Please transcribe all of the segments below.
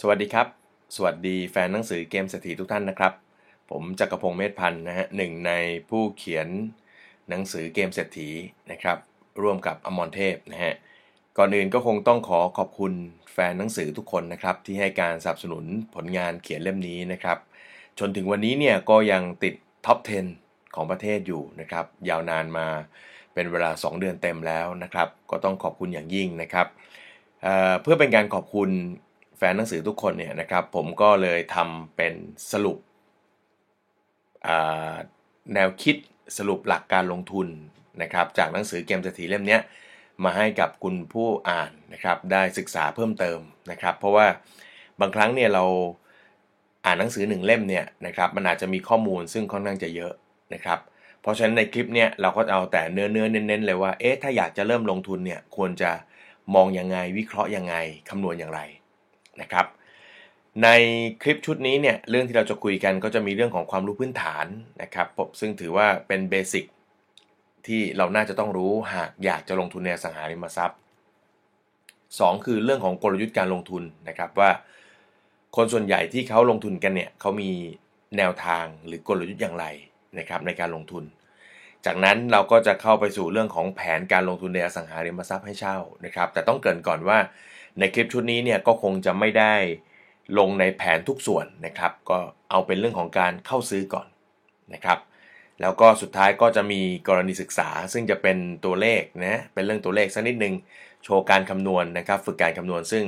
สวัสดีครับ สวัสดีแฟนหนังสือเกมเศรษฐีทุกท่านนะครับ ผมจักรพงศ์เมธพันธ์นะฮะหนึ่งในผู้เขียนหนังสือเกมเศรษฐีนะครับ ร่วมกับอมรเทพนะฮะก่อนอื่นก็คงต้องขอขอบคุณแฟนหนังสือทุกคนนะครับ ที่ให้การสนับสนุนผลงานเขียนเล่มนี้นะครับ จนถึงวันนี้เนี่ยก็ยังติดท็อป 10 ของประเทศอยู่นะครับ ยาวนานมาเป็นเวลา 2 เดือนเต็มแล้วนะครับ ก็ต้องขอบคุณอย่างยิ่งนะครับเเพื่อเป็นการขอบคุณ แฟนหนังสือทุกคนเนี่ยนะครับ ผมก็เลยทำเป็นสรุปแนวคิดสรุปหลักการลงทุนนะครับ จากหนังสือเกมเศรษฐีเล่มนี้มาให้กับคุณผู้อ่านนะครับได้ศึกษาเพิ่มเติมนะครับ เพราะว่าบางครั้งเนี่ยเราอ่านหนังสือหนึ่งเล่มเนี่ยนะครับมันอาจจะมีข้อมูลซึ่งค่อนข้างจะเยอะนะครับ เพราะฉะนั้นในคลิปเนี่ยเราก็เอาแต่เนื้อเนื้อเน้นๆเลยว่าเอ๊ะถ้าอยากจะเริ่มลงทุนเนี่ยควรจะมองยังไงวิเคราะห์ยังไงคำนวณอย่างไร นะครับ ในคลิปชุดนี้เนี่ยเรื่องที่เราจะคุยกันก็จะมีเรื่องของความรู้พื้นฐานนะครับซึ่งถือว่าเป็นเบสิกที่เราน่าจะต้องรู้หากอยากจะลงทุนในสังหาริมทรัพย์ 2 คือเรื่องของกลยุทธ์การลงทุนนะครับว่า คนส่วนใหญ่ที่เขาลงทุนกันเนี่ยเขามีแนวทางหรือกลยุทธ์อย่างไรนะครับในการลงทุน จากนั้นเราก็จะเข้าไปสู่เรื่องของแผนการลงทุนในอสังหาริมทรัพย์ให้เช่านะครับ แต่ต้องเกริ่นก่อนว่า ในคลิปชุดนี้เนี่ยก็คงจะไม่ได้ลงในแผนทุกส่วนนะครับ ก็เอาเป็นเรื่องของการเข้าซื้อก่อนนะครับ แล้วก็สุดท้ายก็จะมีกรณีศึกษา ซึ่งจะเป็นตัวเลขนะเป็นเรื่องตัวเลขสักนิดนึงโชว์การคำนวณนนะครับ ฝึกการคำนวณซึ่ง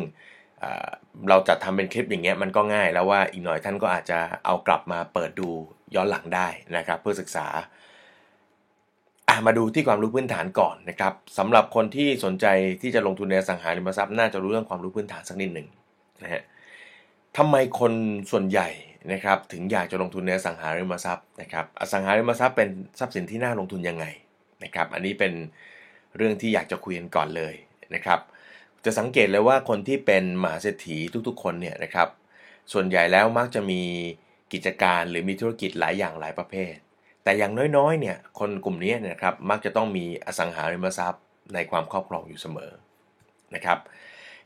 เราจะทำเป็นคลิปอย่างเงี้ยมันก็ง่ายแล้วว่าอีกหน่อยท่านก็อาจจะเอากลับมาเปิดดูย้อนหลังได้นะครับ เพื่อศึกษา มาดูที่ความรู้พื้นฐานก่อนนะครับสำหรับคนที่สนใจที่จะลงทุนในสังหาริมทรัพย์น่าจะรู้เรื่องความรู้พื้นฐานสักนิดหนึ่งนะฮะทำไมคนส่วนใหญ่นะครับถึงอยากจะลงทุนในสังหาริมทรัพย์นะครับอสังหาริมทรัพย์เป็นทรัพย์สินที่น่าลงทุนยังไงนะครับ อันนี้เป็นเรื่องที่อยากจะคุยกันก่อนเลยนะครับ จะสังเกตเลยว่าคนที่เป็นมหาเศรษฐีทุกๆ คนเนี่ยนะครับ ส่วนใหญ่แล้วมักจะมีกิจการหรือมีธุรกิจหลายอย่างหลายประเภท แต่อย่างน้อยๆเนี่ยคนกลุ่มนี้นะครับมักจะต้องมีอสังหาริมทรัพย์ในความครอบครองอยู่เสมอนะครับ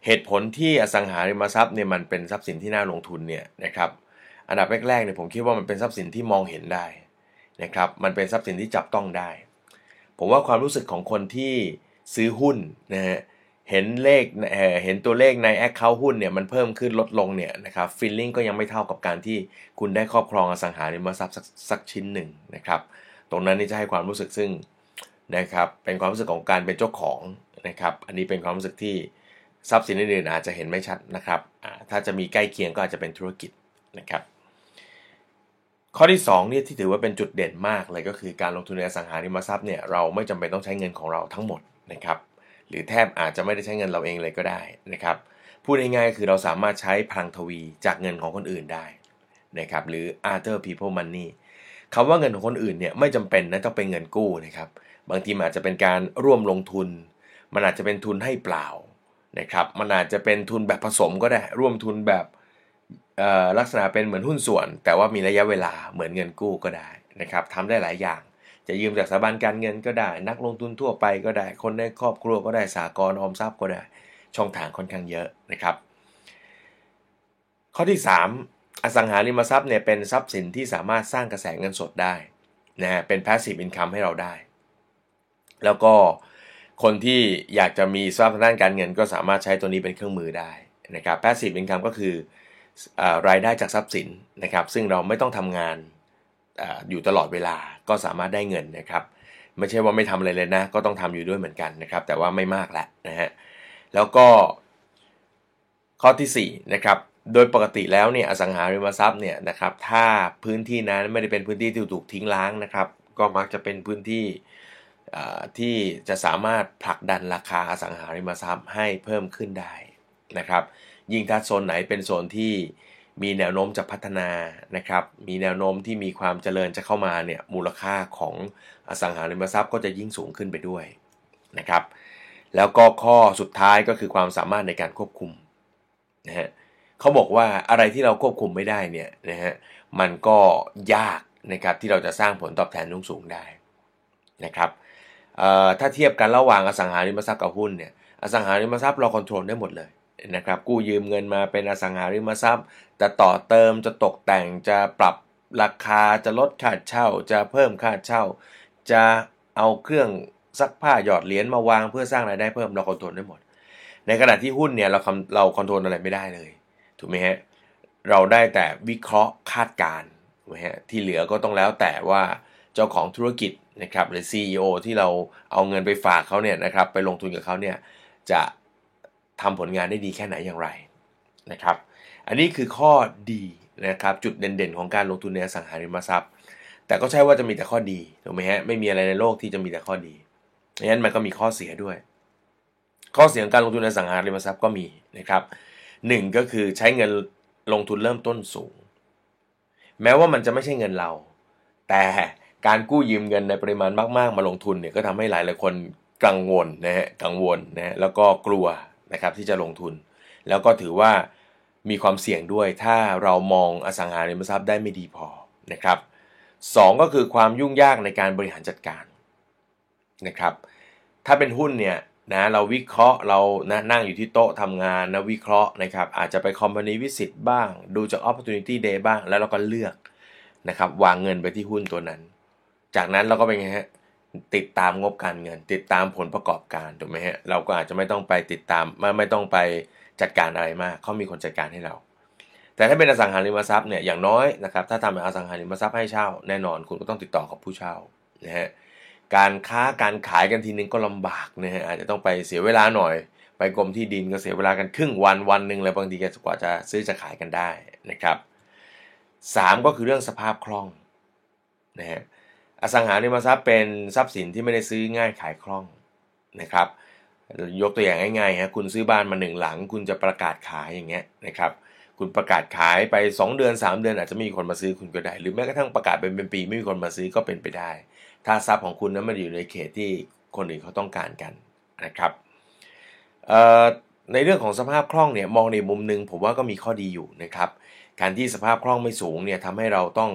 เหตุผลที่อสังหาริมทรัพย์เนี่ยมันเป็นทรัพย์สินที่น่าลงทุนเนี่ยนะครับอันดับแรกๆเนี่ยผมคิดว่ามันเป็นทรัพย์สินที่มองเห็นได้นะครับมันเป็นทรัพย์สินที่จับต้องได้ ผมว่าความรู้สึกของคนที่ซื้อหุ้นนะฮะ เห็นเลขเห็นตัวเลขใน account หุ้นเนี่ยมันเพิ่มขึ้นลดลงเนี่ยนะครับ feeling ก็ยังไม่เท่ากับการที่คุณได้ครอบครองอสังหาริมทรัพย์สักชิ้นหนึ่งนะครับตรงนั้นนี่จะให้ความรู้สึกซึ่งนะครับเป็นความรู้สึกของการเป็นเจ้าของนะครับอันนี้เป็นความรู้สึกที่ทรัพย์สินอื่นๆอาจจะเห็นไม่ชัดนะครับถ้าจะมีใกล้เคียงก็อาจจะเป็นธุรกิจนะครับข้อที่2เนี่ยที่ถือว่าเป็นจุดเด่นมากเลยก็คือการลงทุนในอสังหาริมทรัพย์เนี่ยเราไม่จำเป็นต้องใช้เงินของเราทั้งหมดนะครับ หรือแทบอาจจะไม่ได้ใช้เงินเราเองเลยก็ได้นะครับ พูดง่ายๆคือเราสามารถใช้พลังทวีจากเงินของคนอื่นได้นะครับหรือ other people money คำว่าเงินของคนอื่นเนี่ยไม่จำเป็นนะต้องเป็นเงินกู้นะครับ บางทีมันอาจจะเป็นการร่วมลงทุน มันอาจจะเป็นทุนให้เปล่านะครับ มันอาจจะเป็นทุนแบบผสมก็ได้ ร่วมทุนแบบลักษณะเป็นเหมือนหุ้นส่วน แต่ว่ามีระยะเวลาเหมือนเงินกู้ก็ได้นะครับทำได้หลายอย่าง จะยืมจากสถาบันการเงินก็ได้ นักลงทุนทั่วไปก็ได้ คนในครอบครัวก็ได้สากลออมทรัพย์ก็ได้ ช่องทางค่อนข้างเยอะนะครับ ข้อที่ 3 อสังหาริมทรัพย์เนี่ยเป็นทรัพย์สินที่สามารถสร้างกระแสเงินสดได้นะเป็น passive income ให้เราได้ แล้วก็คนที่อยากจะมีทรัพย์ทางด้านการเงินก็สามารถใช้ตัวนี้เป็นเครื่องมือได้นะครับ passive income ก็คืออรายได้จากทรัพย์สินนะครับ ซึ่งเราไม่ต้องทำงาน อยู่ตลอดเวลาก็สามารถได้เงินนะครับ ไม่ใช่ว่าไม่ทำอะไรเลยนะ ก็ต้องทำอยู่ด้วยเหมือนกันนะครับ แต่ว่าไม่มากแล้วนะฮะแล้วก็ข้อที่4นะครับโดยปกติแล้วเนี่ยอสังหาริมทรัพย์เนี่ยนะครับถ้าพื้นที่นั้นไม่ได้เป็นพื้นที่ที่ถูกทิ้งล้างนะครับ ก็มักจะเป็นพื้นที่ที่จะสามารถผลักดันราคาอสังหาริมทรัพย์ให้เพิ่มขึ้นได้นะครับ ยิ่งถ้าโซนไหนเป็นโซนที่ มีแนวโน้มจะพัฒนานะครับ มีแนวโน้มที่มีความเจริญจะเข้ามาเนี่ยมูลค่าของอสังหาริมทรัพย์ก็จะยิ่งสูงขึ้นไปด้วยนะครับ แล้วก็ข้อสุดท้ายก็คือความสามารถในการควบคุมนะฮะเขาบอกว่าอะไรที่เราควบคุมไม่ได้เนี่ยนะฮะมันก็ยากนะครับที่เราจะสร้างผลตอบแทนสูงได้นะครับถ้าเทียบกันระหว่างอสังหาริมทรัพย์กับหุ้นเนี่ยอสังหาริมทรัพย์เราควบคุมได้หมดเลย นะครับกู้ยืมเงินมาเป็นอสังหาริมทรัพย์ จะต่อเติมจะตกแต่งจะปรับราคาจะลดค่าเช่า จะเพิ่มค่าเช่า จะเอาเครื่องซักผ้าหยอดเหรียญมาวางเพื่อสร้างรายได้เพิ่มเราคอนโทรลได้หมด ในขณะที่หุ้นเนี่ยเราเราคอนโทรลอะไรไม่ได้เลยถูกไหมฮะเราได้แต่วิเคราะห์คาดการณ์ถูกไหมฮะที่เหลือก็ต้องแล้วแต่ว่าเจ้าของธุรกิจนะครับหรือ CEO ที่เราเอาเงินไปฝากเขาเนี่ยนะครับไปลงทุนกับเขาเนี่ยจะ ทำผลงานได้ดีแค่ไหนอย่างไรนะครับ อันนี้คือข้อดีนะครับจุดเด่นๆ ของการลงทุนในอสังหาริมทรัพย์ แต่ก็ใช่ว่าจะมีแต่ข้อดีถูกไหมฮะไม่มีอะไรในโลกที่จะมีแต่ข้อดีดังนั้นมันก็มีข้อเสียด้วย ข้อเสียของการลงทุนในอสังหาริมทรัพย์ก็มีนะครับหนึ่งก็คือใช้เงินลงทุนเริ่มต้นสูง แม้ว่ามันจะไม่ใช่เงินเรา แต่การกู้ยืมเงินในปริมาณมาก ๆ มาลงทุนเนี่ยก็ทำให้หลายหลายคนกังวลนะฮะกังวลนะฮะแล้วก็กลัว นะครับที่จะลงทุน แล้วก็ถือว่ามีความเสี่ยงด้วยถ้าเรามองอสังหาริมทรัพย์ได้ไม่ดีพอนะครับสก็คือความยุ่งยากในการบริหารจัดการนะครับถ้าเป็นหุ้นเนี่ยนะเราวิเคราะห์เรานะนั่งอยู่ที่โต๊ะทำงานนะวิเคราะห์นะครับอาจจะไปคอมพานีวิสิตบ้าง ดูจาก opportunity day บ้างแล้วเราก็เลือกนะครับวางเงินไปที่หุ้นตัวนั้น จากนั้นเราก็เป็นไงฮะ ติดตามงบการเงิน ติดตามผลประกอบการถูกไหมฮะเราก็อาจจะไม่ต้องไปติดตามไม่ไม่ต้องไปจัดการอะไรมากเขามีคนจัดการให้เรา แต่ถ้าเป็นอสังหาริมทรัพย์เนี่ยอย่างน้อยนะครับถ้าทำเป็นอสังหาริมทรัพย์ให้เช่า แน่นอนคุณก็ต้องติดต่อกับผู้เช่านะฮะการค้าการขายกันทีนึงก็ลำบากนะฮะอาจจะต้องไปเสียเวลาหน่อย ไปกรมที่ดินก็เสียเวลากันครึ่งวันวันหนึ่งเลยบางทีกว่าจะซื้อจะขายกันได้นะครับสามก็คือเรื่องสภาพคล่องนะฮะ อสังหาริมทรัพย์เป็นทรัพย์สินที่ไม่ได้ซื้อง่ายขายคล่องนะครับ ยกตัวอย่างง่ายๆฮะคุณซื้อบ้านมาหนึ่งหลัง คุณจะประกาศขายอย่างเงี้ยนะครับ คุณประกาศขายไป 2 เดือน 3 เดือนอาจจะไม่มีคนมาซื้อคุณก็ได้ หรือแม้กระทั่งประกาศเป็นเป็นปีไม่มีคนมาซื้อก็เป็นไปได้ ถ้าทรัพย์ของคุณนั้นมันอยู่ในเขตที่คนอื่นเขาต้องการกันนะครับในเรื่องของสภาพคล่องเนี่ยมองในมุมหนึ่งผมว่าก็มีข้อดีอยู่นะครับ การที่สภาพคล่องไม่สูงเนี่ยทำให้เราต้อง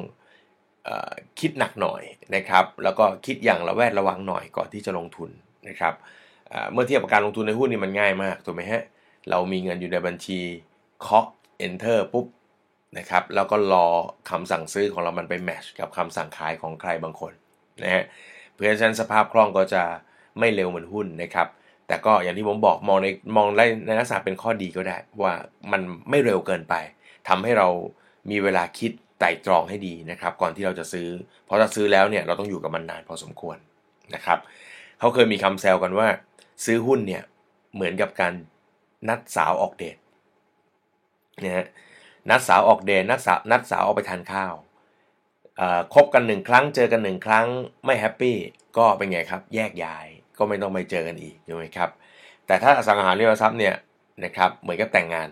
คิดหนักหน่อยนะครับ แล้วก็คิดอย่างระแวดระวังหน่อยก่อนที่จะลงทุนนะครับเมื่อเทียบกับการลงทุนในหุ้นนี่มันง่ายมากถูกไหมฮะเรามีเงินอยู่ในบัญชีเคาะ enter ปุ๊บนะครับแล้วก็รอคำสั่งซื้อของเรามันไปแมชกับคำสั่งขายของใครบางคนนะฮะเพราะฉะนั้นสภาพคล่องก็จะไม่เร็วเหมือนหุ้นนะครับ แต่ก็อย่างที่ผมบอกมองในมองในลักษณะเป็นข้อดีก็ได้ ว่ามันไม่เร็วเกินไปทำให้เรามีเวลาคิด ไต่ตรองให้ดีนะครับ ก่อนที่เราจะซื้อ เพราะถ้าซื้อแล้วเนี่ยเราต้องอยู่กับมันนานพอสมควรนะครับเขาเคยมีคำแซวกันว่า ซื้อหุ้นเนี่ยเหมือนกับการนัดสาวออกเดทนะฮะนัดสาวออกเดทนัดสาวนัดสาวออกไปทานข้าวคบกันหนึ่งครั้งเจอกันหนึ่งครั้งไม่แฮปปี้ก็เป็นไงครับ แยกย้ายก็ไม่ต้องไปเจอกันอีกใช่ไหมครับแต่ถ้าอสังหาริมทรัพย์เนี่ยนะครับเหมือนกับแต่งงาน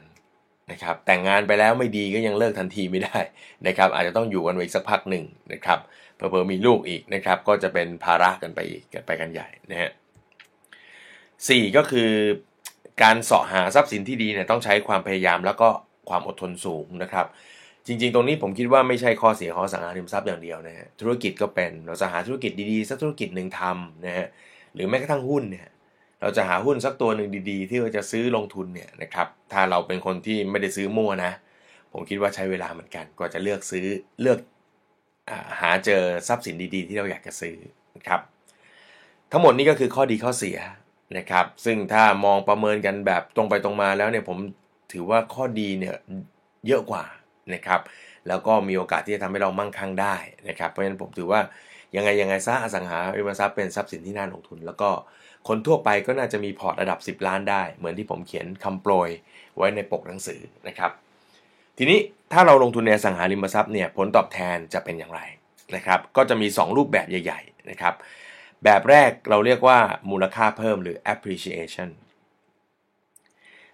นะครับแต่งงานไปแล้วไม่ดีก็ยังเลิกทันทีไม่ได้นะครับอาจจะต้องอยู่กันอีกสักพักหนึ่งนะครับเพิ่มมีลูกอีกนะครับก็จะเป็นภาระกันไปอีกกันไปกันใหญ่นะฮะสี่ก็คือการเสาะหาทรัพย์สินที่ดีเนี่ยต้องใช้ความพยายามแล้วก็ความอดทนสูงนะครับ จริง ๆ ตรงนี้ผมคิดว่าไม่ใช่ข้อเสียของสังหาริมทรัพย์อย่างเดียวนะฮะธุรกิจก็เป็นเราจะหาธุรกิจดีๆสักธุรกิจหนึ่งทำนะฮะหรือแม้กระทั่งหุ้นเนี่ย เราจะหาหุ้นสักตัวหนึ่งดีๆ ที่เราจะซื้อลงทุนเนี่ยนะครับถ้าเราเป็นคนที่ไม่ได้ซื้อมั่วนะ ผมคิดว่าใช้เวลาเหมือนกันกว่าจะเลือกซื้อเลือกหาเจอทรัพย์สินดีๆ ที่เราอยากจะซื้อนะครับทั้งหมดนี้ก็คือข้อดีข้อเสียนะครับซึ่งถ้ามองประเมินกันแบบตรงไปตรงมาแล้วเนี่ยผมถือว่าข้อดีเนี่ยเยอะกว่านะครับแล้วก็มีโอกาสที่จะทำให้เรามั่งคั่งได้นะครับเพราะฉะนั้นผมถือว่ายังไงยังไงซะอสังหาริมทรัพย์เป็นทรัพย์สินที่น่าลงทุน แล้วก็ คนทั่วไปก็น่าจะมีพอร์ตระดับ 10 ล้านได้ เหมือนที่ผมเขียนคำโปรยไว้ในปกหนังสือนะครับ ทีนี้ถ้าเราลงทุนในอสังหาริมทรัพย์เนี่ยผลตอบแทนจะเป็นอย่างไรนะครับ ก็จะมี 2 รูปแบบใหญ่ ๆ นะครับ แบบแรกเราเรียกว่ามูลค่าเพิ่มหรือ appreciation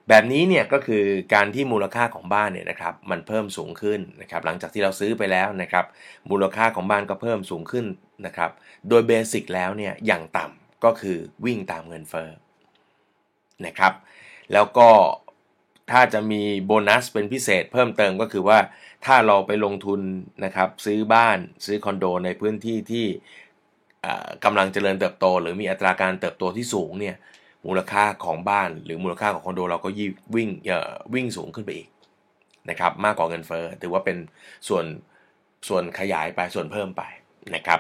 แบบนี้เนี่ยก็คือการที่มูลค่าของบ้านเนี่ยนะครับมันเพิ่มสูงขึ้นนะครับหลังจากที่เราซื้อไปแล้วนะครับมูลค่าของบ้านก็เพิ่มสูงขึ้นนะครับโดยเบสิกแล้วเนี่ยอย่างต่ำ ก็คือวิ่งตามเงินเฟ้อนะครับ แล้วก็ถ้าจะมีโบนัสเป็นพิเศษเพิ่มเติมก็คือว่าถ้าเราไปลงทุนนะครับซื้อบ้านซื้อคอนโดในพื้นที่ที่กำลังเจริญเติบโต หรือมีอัตราการเติบโตที่สูงเนี่ยมูลค่าของบ้านหรือมูลค่าของคอนโดเราก็ยิ่งวิ่งวิ่งสูงขึ้นไปอีกนะครับมากกว่าเงินเฟ้อถือว่าเป็นส่วนส่วนขยายไปส่วนเพิ่มไปนะครับ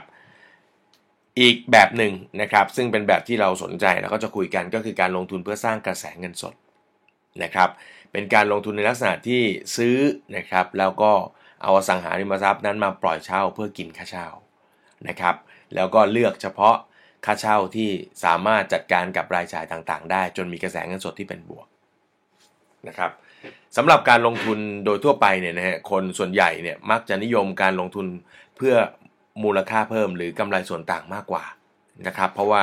อีกแบบหนึ่งนะครับ ซึ่งเป็นแบบที่เราสนใจแล้วก็จะคุยกันก็คือการลงทุนเพื่อสร้างกระแสเงินสดนะครับ เป็นการลงทุนในลักษณะที่ซื้อนะครับ แล้วก็เอาสังหาริมทรัพย์นั้นมาปล่อยเช่าเพื่อกินค่าเช่านะครับ แล้วก็เลือกเฉพาะค่าเช่าที่สามารถจัดการกับรายจ่ายต่างๆ ได้ จนมีกระแสเงินสดที่เป็นบวกนะครับสำหรับการลงทุนโดยทั่วไปเนี่ยนะฮะคนส่วนใหญ่เนี่ยมักจะนิยมการลงทุนเพื่อ มูลค่าเพิ่มหรือกำไรส่วนต่างมากกว่านะครับ เพราะว่า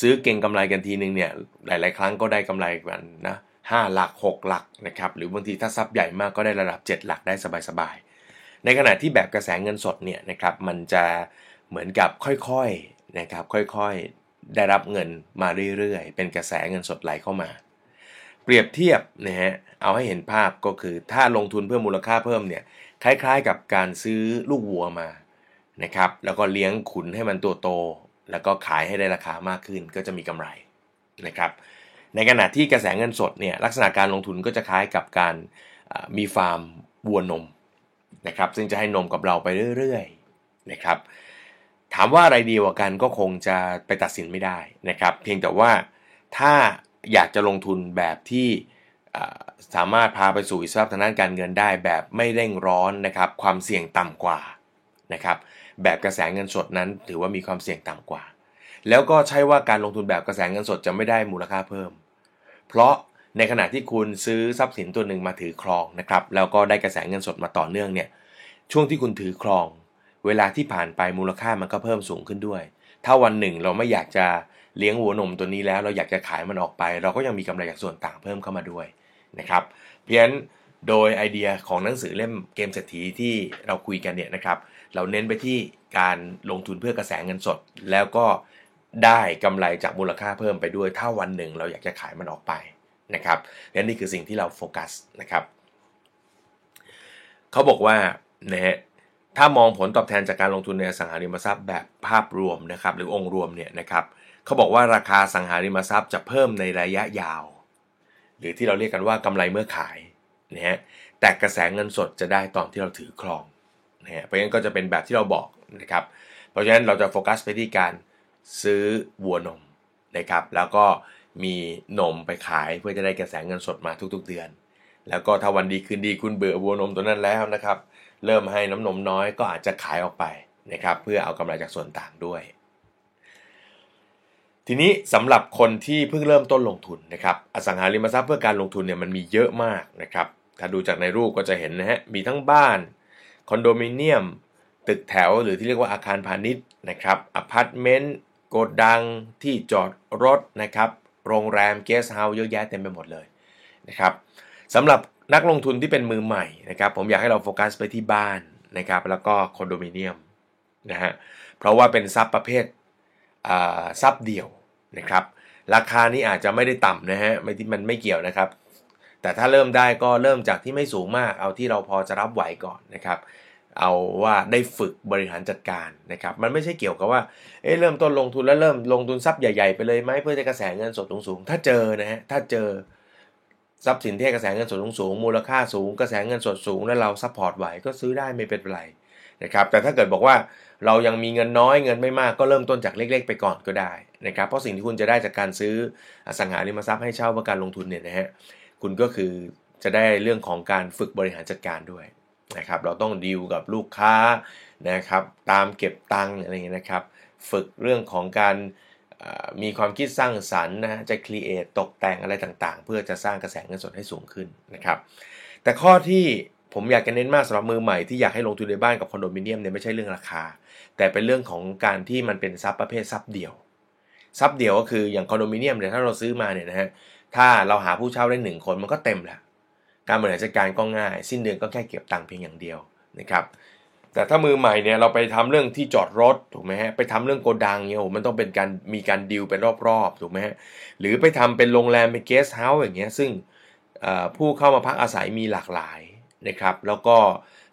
ซื้อเก่งกำไรกันทีนึงเนี่ยหลาย ๆ ครั้งก็ได้กำไรกันนะห้าหลัก 6 หลักนะครับหรือบางทีถ้าทรัพย์ใหญ่มากก็ได้ระดับ 7 หลักได้สบาย ๆ ในขณะที่แบบกระแสเงินสดเนี่ยนะครับมันจะเหมือนกับค่อยๆนะครับค่อยๆได้รับเงินมาเรื่อยๆ เป็นกระแสเงินสดไหลเข้ามา เปรียบเทียบนะฮะเอาให้เห็นภาพก็คือถ้าลงทุนเพิ่มมูลค่าเพิ่มเนี่ยคล้ายๆ กับการซื้อลูกวัวมา นะครับ แล้วก็เลี้ยงขุนให้มันตัวโต แล้วก็ขายให้ได้ราคามากขึ้นก็จะมีกำไรนะครับ ในขณะที่กระแสเงินสดเนี่ยลักษณะการลงทุนก็จะคล้ายกับการมีฟาร์มวัวนมนะครับ ซึ่งจะให้นมกับเราไปเรื่อยๆนะครับ ถามว่าอะไรดีกว่ากันก็คงจะไปตัดสินไม่ได้นะครับ เพียงแต่ว่าถ้าอยากจะลงทุนแบบที่สามารถพาไปสู่อิสระทางด้านการเงินได้แบบไม่เร่งร้อนนะครับ ความเสี่ยงต่ำกว่านะครับ แบบกระแสเงินสดนั้น ถือว่ามีความเสี่ยงต่ำกว่า แล้วก็ใช่ว่าการลงทุนแบบกระแสเงินสดจะไม่ได้มูลค่าเพิ่ม เพราะในขณะที่คุณซื้อทรัพย์สินตัวหนึ่งมาถือครองนะครับแล้วก็ได้กระแสเงินสดมาต่อเนื่องเนี่ยช่วงที่คุณถือครอง เวลาที่ผ่านไปมูลค่ามันก็เพิ่มสูงขึ้นด้วย ถ้าวันหนึ่งเราไม่อยากจะเลี้ยงวัวนมตัวนี้แล้วเราอยากจะขายมันออกไป เราก็ยังมีกำไรจากส่วนต่างเพิ่มเข้ามาด้วยนะครับเพียงโดยไอเดียของหนังสือเล่มเกมเศรษฐีที่เราคุยกันเนี่ยนะครับ เราเน้นไปที่การลงทุนเพื่อกระแสเงินสด แล้วก็ได้กำไรจากมูลค่าเพิ่มไปด้วย ถ้าวันหนึ่งเราอยากจะขายมันออกไปนะครับและนี่คือสิ่งที่เราโฟกัสนะครับเขาบอกว่านะฮะถ้ามองผลตอบแทนจากการลงทุนในสังหาริมทรัพย์แบบภาพรวมนะครับหรือองค์รวมเนี่ยนะครับเขาบอกว่าราคาสังหาริมทรัพย์จะเพิ่มในระยะยาว หรือที่เราเรียกกันว่ากำไรเมื่อขายนะฮะแต่กระแสเงินสดจะได้ตอนที่เราถือครอง นะฮะเพราะฉะนั้นก็จะเป็นแบบที่เราบอกนะครับ เพราะฉะนั้นเราจะโฟกัสไปที่การซื้อวัวนมนะครับ แล้วก็มีนมไปขายเพื่อจะได้กระแสเงินสดมาทุกๆเดือน แล้วก็ถ้าวันดีคืนดีคุณเบื่อวัวนมตัวนั้นแล้วนะครับ เริ่มให้น้ำนมน้อยก็อาจจะขายออกไปนะครับเพื่อเอากำไรจากส่วนต่างด้วย ทีนี้สำหรับคนที่เพิ่งเริ่มต้นลงทุนนะครับอสังหาริมทรัพย์เพื่อการลงทุนเนี่ยมันมีเยอะมากนะครับถ้าดูจากในรูปก็จะเห็นนะฮะมีทั้งบ้าน คอนโดมิเนียม ตึกแถวหรือที่เรียกว่าอาคารพาณิชย์นะครับอพาร์ตเมนต์โกดังที่จอดรถนะครับ โรงแรมเกสต์เฮาส์เยอะแยะเต็มไปหมดเลยนะครับสำหรับนักลงทุนที่เป็นมือใหม่นะครับ ผมอยากให้เราโฟกัสไปที่บ้านนะครับ แล้วก็คอนโดมิเนียมนะฮะเพราะว่าเป็นทรัพย์ประเภททรัพย์เดี่ยวนะครับ ราคานี้อาจจะไม่ได้ต่ำนะฮะไม่ที่มันไม่เกี่ยวนะครับ แต่ถ้าเริ่มได้ก็เริ่มจากที่ไม่สูงมาก เอาที่เราพอจะรับไหวก่อนนะครับ เอาว่าได้ฝึกบริหารจัดการนะครับ มันไม่ใช่เกี่ยวกับว่า เอ้เริ่มต้นลงทุนแล้วเริ่มลงทุนทรัพย์ใหญ่ๆไปเลยไหมเพื่อจะกระแสเงินสดสูงๆถ้าเจอนะฮะถ้าเจอทรัพย์สินที่กระแสเงินสดสูงๆมูลค่าสูง กระแสเงินสดสูงแล้วเรา support ไหวก็ซื้อได้ไม่เป็นไรนะครับแต่ถ้าเกิดบอกว่าเรายังมีเงินน้อยเงินไม่มากก็เริ่มต้นจากเล็ก ๆ ไปก่อนก็ได้นะครับเพราะสิ่งที่คุณจะได้จากการซื้ออสังหาริมทรัพย์ให้เช่าเพื่อการลงทุนเนี่ยนะฮะ คุณก็คือจะได้เรื่องของการฝึกบริหารจัดการด้วยนะครับ เราต้องดีลกับลูกค้านะครับ ตามเก็บตังค์อะไรเงี้ยนะครับ ฝึกเรื่องของการมีความคิดสร้างสรรค์นะจะครีเอทตกแต่งอะไรต่างๆ เพื่อจะสร้างกระแสเงินสดให้สูงขึ้นนะครับ แต่ข้อที่ผมอยากจะเน้นมากสำหรับมือใหม่ที่อยากให้ลงทุนในบ้านกับคอนโดมิเนียมเนี่ยไม่ใช่เรื่องราคา แต่เป็นเรื่องของการที่มันเป็นทรัพย์ประเภททรัพย์เดี่ยวทรัพย์เดี่ยวก็คืออย่างคอนโดมิเนียมเนี่ยถ้าเราซื้อมาเนี่ยนะฮะ ถ้าเราหาผู้เช่าได้หนึ่งคนมันก็เต็มแล้วการบริหารจัดการก็ง่าย สิ้นเดือนก็แค่เก็บตังค์เพียงอย่างเดียวนะครับแต่ถ้ามือใหม่เนี่ยเราไปทำเรื่องที่จอดรถถูกไหมฮะไปทำเรื่องโกดังเนี่ยโอ้มันต้องเป็นการมีการดิวเป็นรอบๆถูกไหมฮะหรือไปทำเป็นโรงแรมเป็นเกสต์เฮาส์อย่างเงี้ยซึ่งผู้เข้ามาพักอาศัยมีหลากหลายนะครับแล้วก็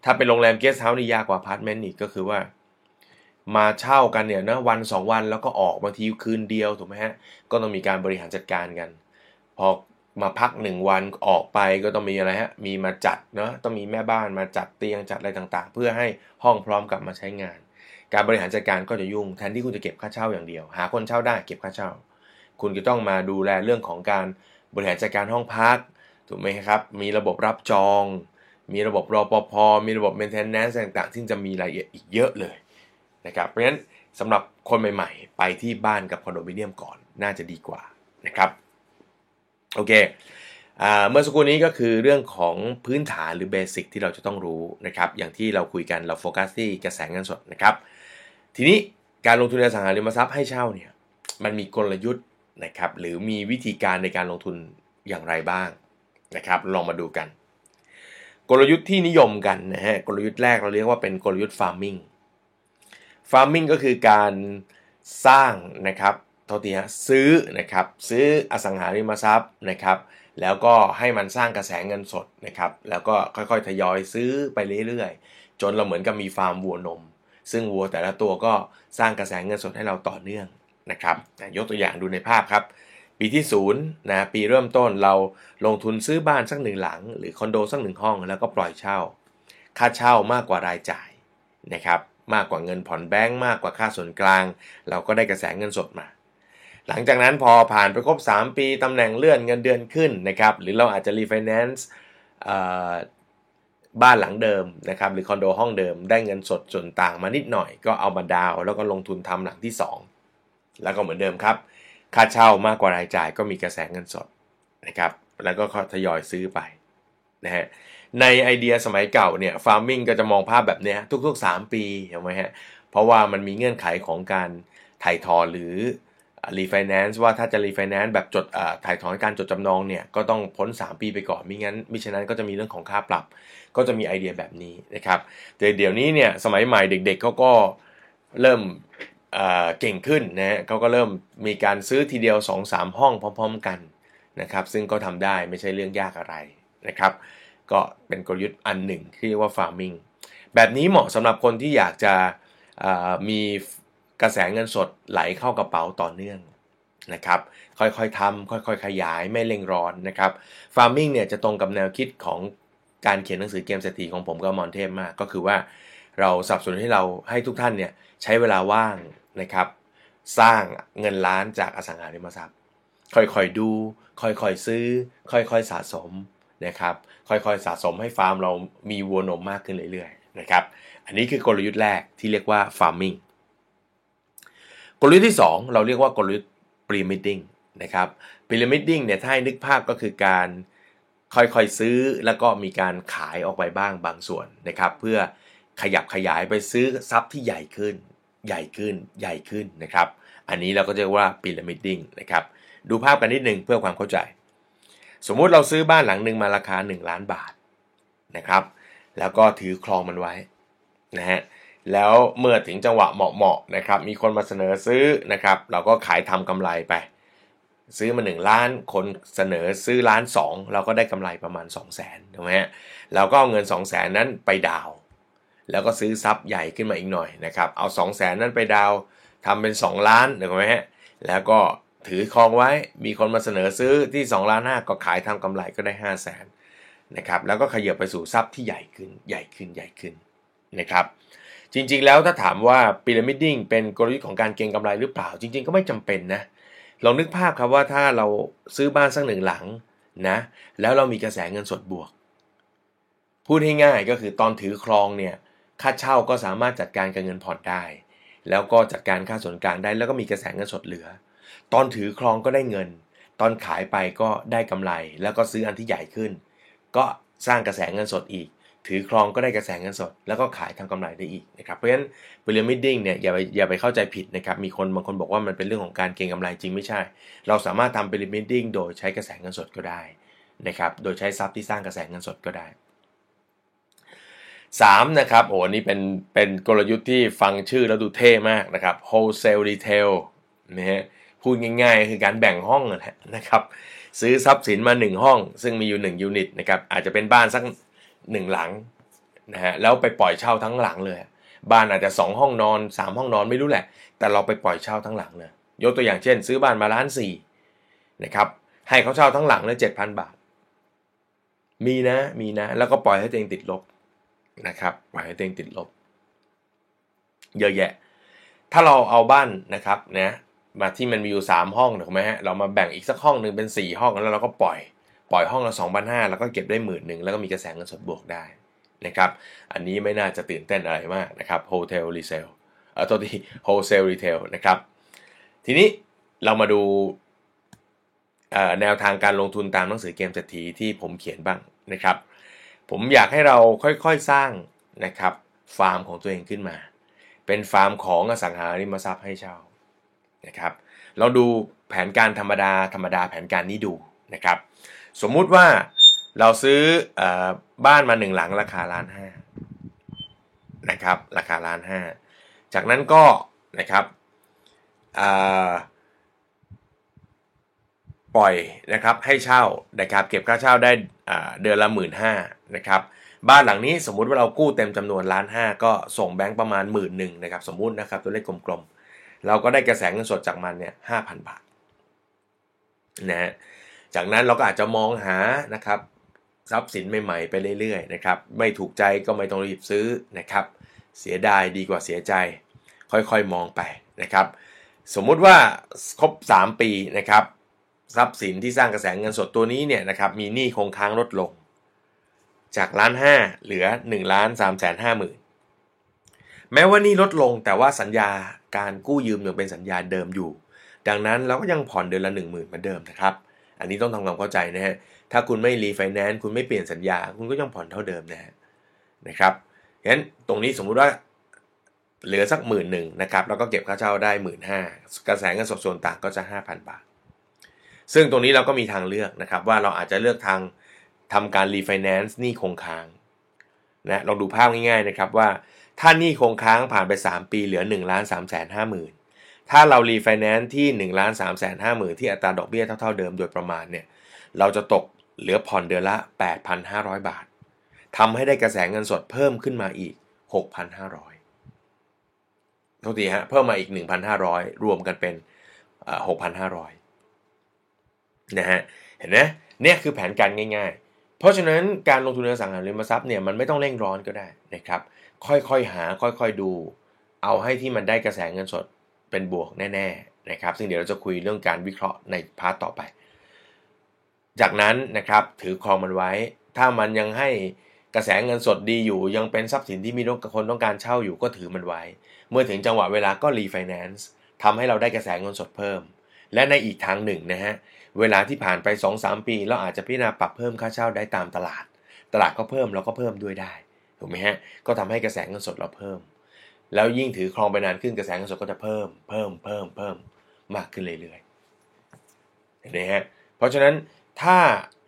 ถ้าเป็นโรงแรมเกสต์เฮาส์นี่ยากกว่าอพาร์ตเมนต์อีกก็คือว่า มาเช่ากันเนี่ยนะวัน 2 วันแล้วก็ออกบางทีคืนเดียวถูกไหมฮะก็ต้องมีการบริหารจัดการกัน พอมาพักหนึ่งวันออกไปก็ต้องมีอะไรฮะ มีมาจัดเนาะ ต้องมีแม่บ้านมาจัดเตียงจัดอะไรต่างๆ เพื่อให้ห้องพร้อมกลับมาใช้งาน การบริหารจัดการก็จะยุ่งแทนที่คุณจะเก็บค่าเช่าอย่างเดียว หาคนเช่าได้เก็บค่าเช่า คุณจะต้องมาดูแลเรื่องของการบริหารจัดการห้องพักถูกไหมครับ มีระบบรับจอง มีระบบรอปภมีระบบ maintenance ต่างๆที่จะมีรายละเอียดอีกเยอะเลยนะครับ เพราะฉะนั้นสำหรับคนใหม่ ๆ ไปที่บ้านกับคอนโดมิเนียมก่อนน่าจะดีกว่านะครับ โอเคเมื่อสักครู่นี้ก็คือเรื่องของพื้นฐานหรือเบสิกที่เราจะต้องรู้นะครับ อย่างที่เราคุยกันเราโฟกัสที่กระแสเงินสดนะครับ ทีนี้การลงทุนในสังหาริมทรัพย์ให้เช่าเนี่ยมันมีกลยุทธ์นะครับหรือมีวิธีการในการลงทุนอย่างไรบ้างนะครับ ลองมาดูกัน กลยุทธ์ที่นิยมกันนะฮะกลยุทธ์แรกเราเรียกว่าเป็นกลยุทธ์ฟาร์มิงฟาร์มิงก็คือการสร้างนะครับ ทษทีฮะซื้อนะครับซื้ออสังหาริมทรัพย์นะครับ แล้วก็ให้มันสร้างกระแสเงินสดนะครับ แล้วก็ค่อยๆทยอยซื้อไปเรื่อยๆ จนเราเหมือนกับมีฟาร์มวัวนม ซึ่งวัวแต่ละตัวก็สร้างกระแสเงินสดให้เราต่อเนื่องนะครับยกตัวอย่างดูในภาพครับ ปีที่0นะปีเริ่มต้นเราลงทุนซื้อบ้านสักหนึ่งหลัง หรือคอนโดสักหนึ่งห้องแล้วก็ปล่อยเช่า ค่าเช่ามากกว่ารายจ่ายนะครับมากกว่าเงินผ่อนแบงก์มากกว่าค่าส่วนกลาง เราก็ได้กระแสเงินสดมา หลังจากนั้นพอผ่านไปครบ 3 ปีตำแหน่งเลื่อนเงินเดือนขึ้นนะครับหรือเราอาจจะรีไฟแนนซ์บ้านหลังเดิมนะครับหรือคอนโดห้องเดิมได้เงินสดส่วนต่างมานิดหน่อย ก็เอามาดาวน์ แล้วก็ลงทุนทำหลังที่ 2 แล้วก็เหมือนเดิมครับ ค่าเช่ามากกว่ารายจ่ายก็มีกระแสเงินสดนะครับแล้วก็ทยอยซื้อไปนะฮะในไอเดียสมัยเก่าเนี่ย farming ก็จะมองภาพแบบนี้ทุกๆ 3 ปีเห็นไหมฮะเพราะว่ามันมีเงื่อนไขของการไถ่ถอนหรือ รีไฟแนนซ์ว่าถ้าจะรีไฟแนนซ์แบบจดไถ่ถอนการจดจำนองเนี่ยก็ต้องพ้น 3 ปีไปก่อนมิงั้นมิฉะนั้นก็จะมีเรื่องของค่าปรับ ก็จะมีไอเดียแบบนี้นะครับแต่เดี๋ยวนี้เนี่ยสมัยใหม่เด็กๆเขาก็เริ่มเก่งขึ้นนะเขาก็เริ่มมีการซื้อทีเดียว 2-3 ห้องพร้อม ๆ กันนะครับซึ่งก็ทำได้ไม่ใช่เรื่องยากอะไรนะครับก็เป็นกลยุทธ์อันหนึ่งที่เรียกว่า farming แบบนี้เหมาะสำหรับคนที่อยากจะมี กระแสเงินสดไหลเข้ากระเป๋าต่อเนื่องนะครับ ค่อยๆทำค่อยๆ ขยายไม่เร่งร้อนนะครับ farming เนี่ยจะตรงกับแนวคิดของการเขียนหนังสือเกมเศรษฐีของผมกับมอนเทพมาก ก็คือว่าเราสับสนให้เราให้ทุกท่านเนี่ยใช้เวลาว่างนะครับ สร้างเงินล้านจากอสังหาริมทรัพย์ ค่อยๆดู ค่อยๆซื้อ ค่อยๆสะสมนะครับ ค่อยๆสะสมให้ฟาร์มเรามีวัวนมมากขึ้นเรื่อยๆนะครับ อันนี้คือกลยุทธ์แรกที่เรียกว่า farming กลยุทธ์ที่ 2 เราเรียกว่ากลยุทธ์ pyramiding นะครับ pyramiding เนี่ยถ้าให้นึกภาพก็คือการค่อยๆซื้อแล้วก็มีการขายออกไปบ้างบางส่วนนะครับ เพื่อขยับขยายไปซื้อทรัพย์ที่ใหญ่ขึ้น ใหญ่ขึ้นใหญ่ขึ้นนะครับ อันนี้เราก็จะเรียกว่า pyramiding นะครับดูภาพกันนิดนึงเพื่อความเข้าใจ สมมุติเราซื้อบ้านหลังหนึ่งมาราคา 1 ล้านบาทนะครับ แล้วก็ถือครองมันไว้นะฮะ แล้วเมื่อถึงจังหวะเหมาะๆนะครับ มีคนมาเสนอซื้อนะครับ เราก็ขายทำกำไรไป ซื้อมา 1 ล้าน คนเสนอซื้อล้าน 2 เราก็ได้กำไรประมาณ 2 0 0 0 0นถูกไหมฮะเราก็เอาเงิน 2 0 0 0 0นนั้นไปดาว แล้วก็ซื้อทรัพย์ใหญ่ขึ้นมาอีกหน่อยนะครับ เอา 2 0 0 0 0นนั้นไปดาวทำเป็น 2 ล้านถูกไหมฮะแล้วก็ถือครองไว้มีคนมาเสนอซื้อที่2ล้านห้าก็ขายทำกำไรก็ได้ 5 0 0แสนนะครับแล้วก็ขยับไปสู่ทรัพย์ที่ใหญ่ขึ้นใหญ่ขึ้นใหญ่ขึ้นนะครับ จริง ๆ แล้วถ้าถามว่าพีระมิดดิ้งเป็นกลยุทธ์ของการเก็งกำไรหรือเปล่า จริง ๆ ก็ไม่จำเป็นนะลองนึกภาพครับว่าถ้าเราซื้อบ้านสักหนึ่งหลังนะแล้วเรามีกระแสเงินสดบวก พูดให้ง่ายก็คือตอนถือครองเนี่ยค่าเช่าก็สามารถจัดการกับเงินผ่อนได้ แล้วก็จัดการค่าส่วนกลางได้ แล้วก็มีกระแสเงินสดเหลือ ตอนถือครองก็ได้เงิน ตอนขายไปก็ได้กำไร แล้วก็ซื้ออันที่ใหญ่ขึ้น ก็สร้างกระแสเงินสดอีก ถือครองก็ได้กระแสเงินสด แล้วก็ขายทำกำไรได้อีกนะครับเพราะฉะนั้น pyramiding เนี่ยอย่าไปอย่าไปเข้าใจผิดนะครับมีคนบางคนบอกว่ามันเป็นเรื่องของการเก็งกำไรจริงไม่ใช่ เราสามารถทำ pyramiding โดยใช้กระแสเงินสดก็ได้นะครับโดยใช้ทรัพย์ที่สร้างกระแสเงินสดก็ได้3นะครับโอ้นี่เป็นเป็นกลยุทธ์ที่ฟังชื่อแล้วดูเท่มากนะครับ wholesale retail นะฮะพูดง่ายๆ คือการแบ่งห้องนะครับ ซื้อทรัพย์สินมา 1 ห้อง ซึ่งมีอยู่ 1 ยูนิตนะครับอาจจะเป็นบ้านสัก 1หลังนะฮะแล้วไปปล่อยเช่าทั้งหลังเลย บ้านอาจจะ 2 ห้องนอน 3 ห้องนอนไม่รู้แหละ แต่เราไปปล่อยเช่าทั้งหลังเลยยกตัวอย่างเช่น ซื้อบ้านมาล้านสี่นะครับให้เขาเช่าทั้งหลังเลยเจ็ดพันบาท มีนะมีนะ แล้วก็ปล่อยให้ตัวเองติดลบนะครับปล่อยให้ตัวเองติดลบ เยอะแยะ ถ้าเราเอาบ้านนะครับนะมาที่มันมีอยู่ 3 ห้องถูกไหมฮะเรามาแบ่งอีกสักห้องหนึ่งเป็น 4 ห้องแล้วเราก็ปล่อย ปล่อยห้องละ2 5 0 0แล้วก็เก็บได้หมื่นหนึ่งแล้วก็มีกระแสเงินสดบวกได้นะครับอันนี้ไม่น่าจะตื่นเต้นอะไรมากนะครับ hotel resale เอ่อตัวที่ wholesale retail นะครับทีนี้เรามาดูแนวทางการลงทุนตามหนังสือเกมเศรษฐีที่ผมเขียนบ้างนะครับ ผมอยากให้เราค่อยๆสร้างนะครับฟาร์มของตัวเองขึ้นมา เป็นฟาร์มของอสังหาริมทรัพย์ให้เช่านะครับ เราดูแผนการธรรมดาธรรมดาแผนการนี้ดูนะครับ สมมุติว่าเราซื้ออบ้านมาหนึ่งหลังราคาล้านห้านะครับ ราคาล้านห้าจากนั้นก็นะครับปล่อยนะครับให้เช่านะครับเก็บค่าเช่าได้เดือนละหมื่นห้านะครับบ้านหลังนี้สมมุติว่าเรากู้เต็มจำนวนล้านห้าก็ส่งแบงก์ประมาณหมื่นหนึ่งนะครับสมมุตินะครับตัวเลขกลมๆ เราก็ได้กระแสเงินสดจากมันเนี่ยห้าพันบาทนะฮะ จากนั้นเราก็อาจจะมองหานะครับทรัพย์สินใหม่ๆไปเรื่อยๆนะครับไม่ถูกใจก็ไม่ต้องรีบซื้อนะครับ เสียดายดีกว่าเสียใจ ค่อยๆมองไปนะครับ สมมุติว่าครบ 3 ปีนะครับทรัพย์สินที่สร้างกระแสเงินสดตัวนี้เนี่ยนะครับมีหนี้คงค้างลดลง จากล้านห้าเหลือ1ล้าน3แสนห้าหมื่นแม้ว่าหนี้ลดลงแต่ว่าสัญญาการกู้ยืมยังเป็นสัญญาเดิมอยู่ ดังนั้นเราก็ยังผ่อนเดือนละ 1 0,000เหมือนเดิมนะครับ อันนี้ต้องทำความเข้าใจนะฮะ ถ้าคุณไม่รีไฟแนนซ์คุณไม่เปลี่ยนสัญญา คุณก็ยังผ่อนเท่าเดิมนะฮะนะครับงั้นตรงนี้สมมุติว่าเหลือสักหมื่นหนึ่งนะครับแล้วก็เก็บค่าเช่าได้หมื่นห้ากระแสเงินสดส่วนต่างก็จะ 5,000 บาท ซึ่งตรงนี้เราก็มีทางเลือกนะครับ ว่าเราอาจจะเลือกทางทำการรีไฟแนนซ์หนี้คงค้างนะลองดูภาพง่ายๆนะครับว่าถ้าหนี้คงค้างผ่านไป 3 ปีเหลือ1ล้าน3แสนห้าหมื่น ถ้าเรารีไฟแนนซ์ที่1ล้าน3แสนห้าหมื่นที่อัตราดอกเบี้ยเท่าๆเดิมโดยประมาณเนี่ยเราจะตกเหลือผ่อนเดือนละ 8,500 บาททำให้ได้กระแสเงินสดเพิ่มขึ้นมาอีก 6,500โทษทีฮะเพิ่มมาอีก 1,500 รวมกันเป็น 6,500นะฮะเห็นไหมเนี่ยคือแผนการง่ายๆ เพราะฉะนั้นการลงทุนในสังหาริมทรัพย์เนี่ยมันไม่ต้องเร่งร้อนก็ได้นะครับ ค่อยๆหาค่อยๆดู เอาให้ที่มันได้กระแสเงินสด เป็นบวกแน่ๆนะครับ ซึ่งเดี๋ยวเราจะคุยเรื่องการวิเคราะห์ในพาร์ทต่อไป จากนั้นนะครับถือครองมันไว้ ถ้ามันยังให้กระแสเงินสดดีอยู่ยังเป็นทรัพย์สินที่มีคนต้องการเช่าอยู่ก็ถือมันไว้ เมื่อถึงจังหวะเวลาก็รีไฟแนนซ์ทำให้เราได้กระแสเงินสดเพิ่ม และในอีกทางหนึ่งนะฮะเวลาที่ผ่านไป 2-3 ปี เราอาจจะพิจารณาปรับเพิ่มค่าเช่าได้ตามตลาด ตลาดก็เพิ่มเราก็เพิ่มด้วยได้ถูกไหมฮะก็ทำให้กระแสเงินสดเราเพิ่ม แล้วยิ่งถือครองไปนานขึ้นกระแสเงินสดก็จะเพิ่มเพิ่มเพิ่มเพิ่มมากขึ้นเรื่อยๆเห็นไหมฮะเพราะฉะนั้นถ้า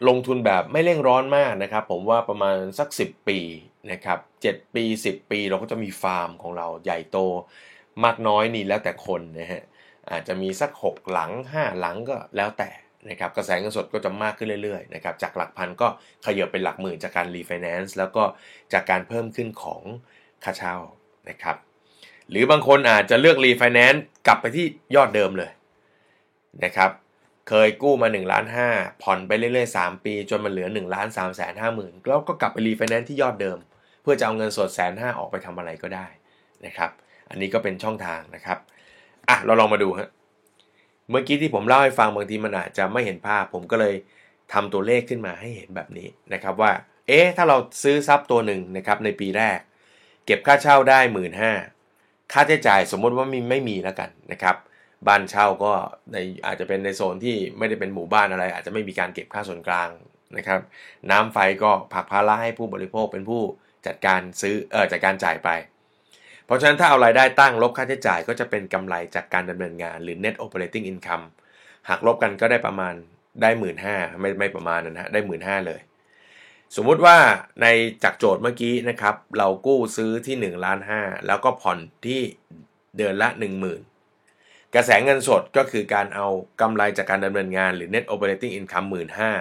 ลงทุนแบบไม่เร่งร้อนมากนะครับ ผมว่าประมาณสัก 10 ปีนะครับ7ปี 10 ปีเราก็จะมีฟาร์มของเราใหญ่โต มากน้อยนี่แล้วแต่คนนะฮะอาจจะมีสัก 6 หลัง 5 หลังก็แล้วแต่นะครับกระแสเงินสดก็จะมากขึ้นเรื่อยๆนะครับจากหลักพันก็ขยับเป็นหลักหมื่นจากการรีไฟแนนซ์แล้วก็จากการเพิ่มขึ้นของค่าเช่านะครับ หรือบางคนอาจจะเลือกรีไฟแนนซ์กลับไปที่ยอดเดิมเลยนะครับ เคยกู้มา1ล้านห้าผ่อนไปเรื่อยๆ 3 ปี จนมันเหลือ1ล้าน3แสนห้าหมื่นแล้วก็กลับไปรีไฟแนนซ์ที่ยอดเดิม เพื่อจะเอาเงินสดแสนห้าออกไปทำอะไรก็ได้นะครับ อันนี้ก็เป็นช่องทางนะครับอะเราลองมาดูฮะเมื่อกี้ที่ผมเล่าให้ฟังบางทีมันอาจจะไม่เห็นภาพ ผมก็เลยทำตัวเลขขึ้นมาให้เห็นแบบนี้นะครับว่า เอ๊ะถ้าเราซื้อทรัพย์ตัวหนึ่งนะครับในปีแรก เก็บค่าเช่าได้หมื่นห้า ค่าใช้จ่ายสมมติว่ามีไม่มีแล้วกันนะครับบ้านเช่าก็ในอาจจะเป็นในโซนที่ไม่ได้เป็นหมู่บ้านอะไร อาจจะไม่มีการเก็บค่าส่วนกลางนะครับ น้ำไฟก็ผักภาระให้ผู้บริโภคเป็นผู้จัดการซื้อเออจัดการจ่ายไป เพราะฉะนั้นถ้าเอารายได้ตั้งลบค่าใช้จ่ายก็จะเป็นกำไรจากการดำเนินงานหรือ net operating income หากลบกันก็ได้ประมาณได้หมื่นห้าไม่ไม่ประมาณนะฮะได้หมื่นห้าเลย สมมุติว่าในจากโจทย์เมื่อกี้นะครับ เรากู้ซื้อที่1ล้านห้าแล้วก็ผ่อนที่เดือนละ 10,000 กระแสเงินสดก็คือการเอากำไรจากการดำเนินงานหรือ net operating income หมื่นห้า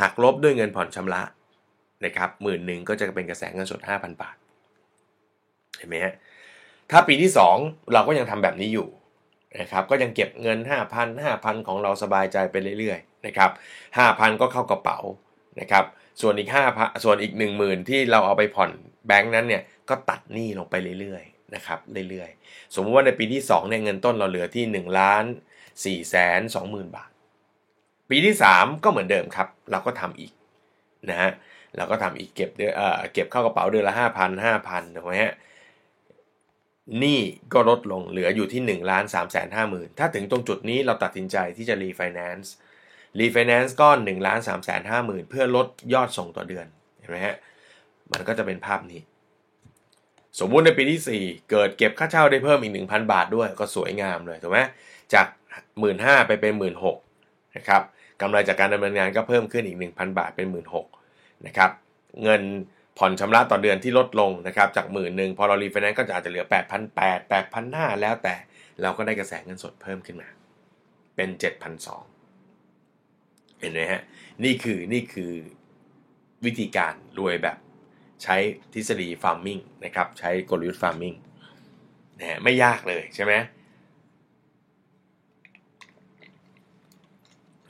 หักลบด้วยเงินผ่อนชำระนะครับหมื่นหนึ่งก็จะเป็นกระแสเงินสด 5,000 บาท เห็นไหมฮะถ้าปีที่ 2 เราก็ยังทำแบบนี้อยู่นะครับก็ยังเก็บเงิน 5,000 5,000 ของเราสบายใจไปเรื่อยๆนะครับ5,000 ก็เข้ากระเป๋านะครับ ส่วนอีก5,000ส่วนอีก10,000ที่เราเอาไปผ่อนแบงค์นั้นเนี่ยก็ตัดหนี้ลงไปเรื่อยๆนะครับเรื่อยๆ สมมติว่าในปีที่2เนี่ยเงินต้นเราเหลือที่1ล้าน4แสน20,000บาท ปีที่ 3 ก็เหมือนเดิมครับ เราก็ทำอีกนะฮะเราก็ทำอีกเก็บเดือนเอ่อเก็บเข้ากระเป๋าเดือนละ5,000 5,000ถูกไหมฮะหนี้ก็ลดลงเหลืออยู่ที่1ล้าน3แสนห้าหมื่นถ้าถึงตรงจุดนี้เราตัดสินใจที่จะรีไฟแนนซ์ รีไฟแนนซ์ก้อน1ล้าน3แสนห้าหมื่นเพื่อลดยอดส่งต่อเดือน เห็นไหมฮะ มันก็จะเป็นภาพนี้ สมมุติในปีที่ 4 เกิดเก็บค่าเช่าได้เพิ่มอีก 1,000 บาทด้วยก็สวยงามเลยถูกไหมจาก หมื่นห้าไปเป็น หมื่นหกนะครับกำไรจากการดำเนินงานก็เพิ่มขึ้นอีก 1,000 บาทเป็น 1 6ื่นนะครับเงินผ่อนชำระต่อเดือนที่ลดลงนะครับจากหมื่นหนึ่งพอเรารีไฟแนนซ์ก็จะอาจจะเหลือ 8 8 0 0 8 8 5 0 0แล้วแต่เราก็ได้กระแสเงินสดเพิ่มขึ้นมา เป็น 7,200 เห็นไหมฮะนี่คือนี่คือวิธีการรวยแบบใช้ทฤษฎีฟาร์มมิงนะครับใช้กลยุทธ์ฟาร์มมิงนะไม่ยากเลยใช่ไหม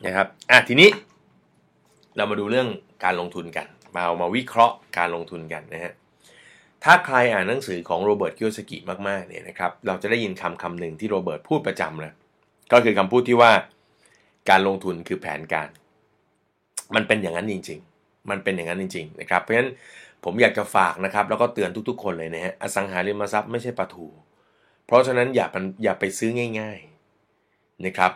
นะครับอะทีนี้เรามาดูเรื่องการลงทุนกัน มาเอามาวิเคราะห์การลงทุนกันนะฮะถ้าใครอ่านหนังสือของโรเบิร์ตคิโยซากิมากๆเนี่ยนะครับเราจะได้ยินคำคำหนึ่งที่โรเบิร์ตพูดประจำเลยก็คือคำพูดที่ว่าการลงทุนคือแผนการ มันเป็นอย่างนั้นจริง ๆ มันเป็นอย่างนั้นจริง ๆ นะครับ เพราะฉะนั้นผมอยากจะฝากนะครับ แล้วก็เตือนทุกๆ คนเลยนะฮะอสังหาริมทรัพย์ไม่ใช่ปลาทูเพราะฉะนั้นอย่าอย่าไปซื้อง่าย ๆนะครับ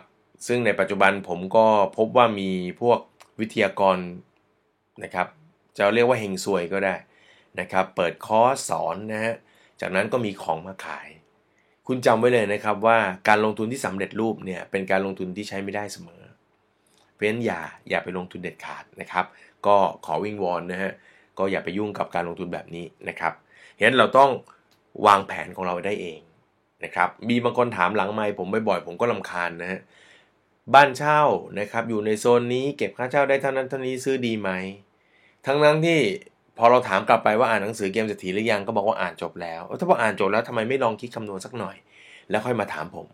ซึ่งในปัจจุบันผมก็พบว่ามีพวกวิทยากรนะครับจะเรียกว่าเฮงซวยก็ได้นะครับ เปิดคอร์สสอนนะฮะจากนั้นก็มีของมาขาย คุณจำไว้เลยนะครับว่าการลงทุนที่สำเร็จรูปเนี่ยเป็นการลงทุนที่ใช้ไม่ได้เสมอ เพราะฉะนั้นอย่าอย่าไปลงทุนเด็ดขาดนะครับ ก็ขอวิงวอนนะฮะก็อย่าไปยุ่งกับการลงทุนแบบนี้นะครับเห็นเราต้องวางแผนของเราได้เองนะครับมีบางคนถามหลังไมค์ผมบ่อยๆผมก็ลำคาญนะฮะบ้านเช่านะครับอยู่ในโซนนี้เก็บค่าเช่าได้เท่านั้นเท่านี้ซื้อดีไหม ทั้งนั้นที่พอเราถามกลับไปว่าอ่านหนังสือเกมเศรษฐีหรือยังก็บอกว่าอ่านจบแล้ว ถ้าพออ่านจบแล้วทำไมไม่ลองคิดคำนวณสักหน่อย แล้วค่อยมาถามผม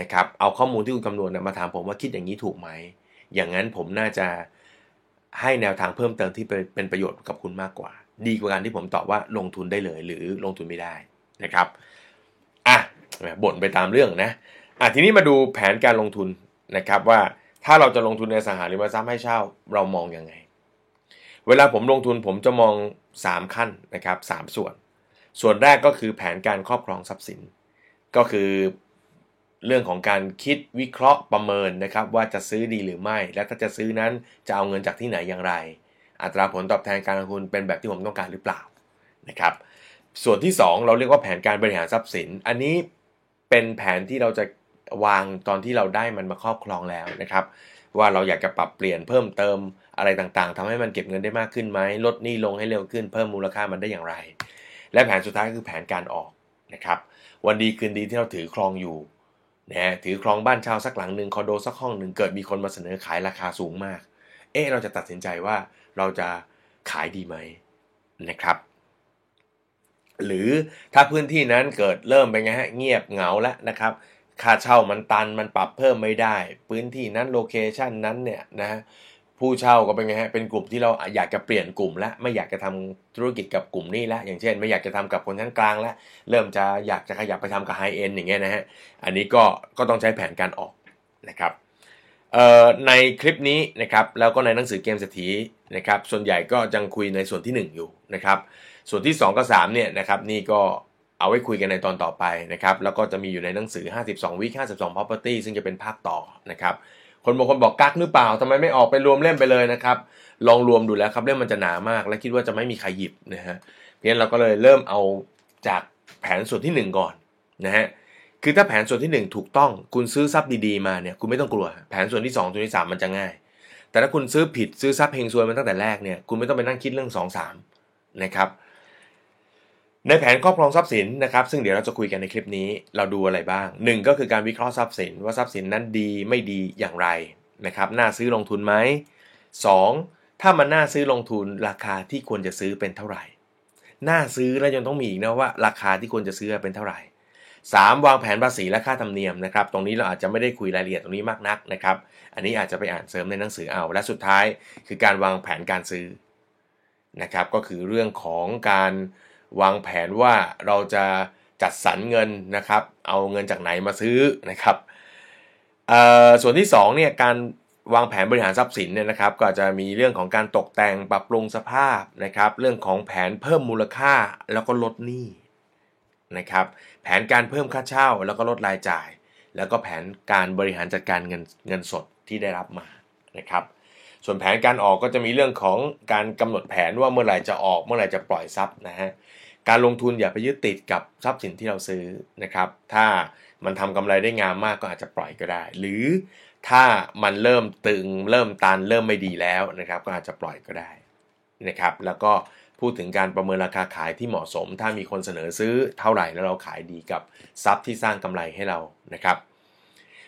นะครับเอาข้อมูลที่คุณคำนวณมาถามผมว่าคิดอย่างนี้ถูกไหม อย่างนั้นผมน่าจะให้แนวทางเพิ่มเติมที่เป็นประโยชน์กับคุณมากกว่า ดีกว่าการที่ผมตอบว่าลงทุนได้เลย หรือลงทุนไม่ได้นะครับอะบ่นไปตามเรื่องนะอะทีนี้มาดูแผนการลงทุนนะครับว่าถ้าเราจะลงทุนในสหาริมทรัพย์ให้เช่าเรามองอยังไง เวลาผมลงทุนผมจะมอง 3 ขั้นนะครับ3ส่วน ส่วนแรกก็คือแผนการครอบครองทรัพย์สิน ก็คือ เรื่องของการคิดวิเคราะห์ประเมินนะครับ ว่าจะซื้อดีหรือไม่ และถ้าจะซื้อนั้นจะเอาเงินจากที่ไหนอย่างไร อัตราผลตอบแทนการลงทุนเป็นแบบที่ผมต้องการหรือเปล่านะครับ ส่วนที่ 2 เราเรียกว่าแผนการบริหารทรัพย์สิน อันนี้เป็นแผนที่เราจะวางตอนที่เราได้มันมาครอบครองแล้วนะครับ ว่าเราอยากจะปรับเปลี่ยนเพิ่มเติมอะไรต่างๆทำให้มันเก็บเงินได้มากขึ้นไหมลดหนี้ลงให้เร็วขึ้นเพิ่มมูลค่ามันได้อย่างไร และแผนสุดท้ายคือแผนการออกนะครับ วันดีคืนดีที่เราถือครองอยู่ นะถือครองบ้านเช่าสักหลังหนึ่งคอนโดสักห้องหนึ่งเกิดมีคนมาเสนอขายราคาสูงมาก เอ๊ะเราจะตัดสินใจว่าเราจะขายดีไหมนะครับ หรือถ้าพื้นที่นั้นเกิดเริ่มเป็นไงฮะเงียบเหงาแล้วนะครับ ค่าเช่ามันตันมันปรับเพิ่มไม่ได้ พื้นที่นั้นโลเคชันนั้นเนี่ยนะ ผู้เช่าก็เป็นไงฮะเป็นกลุ่มที่เราอยากจะเปลี่ยนกลุ่มและไม่อยากจะทำธุรกิจกับกลุ่มนี้แล้วอย่างเช่น ไม่อยากจะทำกับคนชั้นกลางแล้วเริ่มจะอยากจะขยับไปทำกับไฮเอ็นอย่างเงี้ยนะฮะอันนี้ก็ก็ต้องใช้แผนการออกนะครับในคลิปนี้นะครับแล้วก็ในหนังสือเกมเศรษฐีนะครับส่วนใหญ่ก็ยังคุยในส่วนที่ 1 อยู่นะครับส่วนที่ 2 กับ 3เนี่ยนะครับนี่ก็เอาไว้คุยกันในตอนต่อไปนะครับแล้วก็จะมีอยู่ในหนังสือ 52วิค52 property ซึ่งจะเป็นภาคต่อนะครับ คนบางคนบอกกักหรือเปล่าทำไมไม่ออกไปรวมเล่มไปเลยนะครับ ลองรวมดูแล้วครับเล่มมันจะหนามาก และคิดว่าจะไม่มีใครหยิบนะฮะเพราะฉะนั้นเราก็เลยเริ่มเอาจากแผนส่วนที่ 1 ก่อนนะฮะคือถ้าแผนส่วนที่ 1 ถูกต้องคุณซื้อทรัพย์ดีๆมาเนี่ยคุณไม่ต้องกลัว แผนส่วนที่2ส่วนที่ 3 มันจะง่าย แต่ถ้าคุณซื้อผิดซื้อทรัพย์เฮงซวยมาตั้งแต่แรกเนี่ยคุณไม่ต้องไปนั่งคิดเรื่อง 2 3นะครับ ในแผนครอบครองทรัพย์สินนะครับซึ่งเดี๋ยวเราจะคุยกันในคลิปนี้เราดูอะไรบ้าง 1 ก็คือการวิเคราะห์ทรัพย์สินว่าทรัพย์สินนั้นดีไม่ดีอย่างไรนะครับน่าซื้อลงทุนไหม 2. ถ้ามันน่าซื้อลงทุนราคาที่ควรจะซื้อเป็นเท่าไหร่ น่าซื้อแล้วยังต้องมีอีกนะว่า ราคาที่ควรจะซื้อเป็นเท่าไหร่ 3. วางแผนภาษีและค่าธรรมเนียมนะครับตรงนี้เราอาจจะไม่ได้คุยรายละเอียดตรงนี้มากนักนะครับอันนี้อาจจะไปอ่านเสริมในหนังสือเอา และสุดท้ายคือการวางแผนการซื้อนะครับก็คือเรื่องของการ วางแผนว่าเราจะจัดสรรเงินนะครับ เอาเงินจากไหนมาซื้อนะครับส่วนที่2เนี่ยการวางแผนบริหารทรัพย์สินเนี่ยนะครับ ก็จะมีเรื่องของการตกแต่งปรับปรุงสภาพนะครับ เรื่องของแผนเพิ่มมูลค่าแล้วก็ลดหนี้นะครับ แผนการเพิ่มค่าเช่าแล้วก็ลดรายจ่าย แล้วก็แผนการบริหารจัดการเงินเงินสดที่ได้รับมานะครับ ส่วนแผนการออกก็จะมีเรื่องของการกำหนดแผนว่าเมื่อไหร่จะออกเมื่อไหร่จะปล่อยทรัพย์นะฮะ การลงทุนอย่าไปยึดติดกับทรัพย์สินที่เราซื้อนะครับ ถ้ามันทำกำไรได้งามมากก็อาจจะปล่อยก็ได้ หรือถ้ามันเริ่มตึง เริ่มตันเริ่มไม่ดีแล้วนะครับ ก็อาจจะปล่อยก็ได้นะครับ แล้วก็พูดถึงการประเมินราคาขายที่เหมาะสม ถ้ามีคนเสนอซื้อเท่าไหร่แล้วเราขายดีกับทรัพย์ที่สร้างกำไรให้เรานะครับ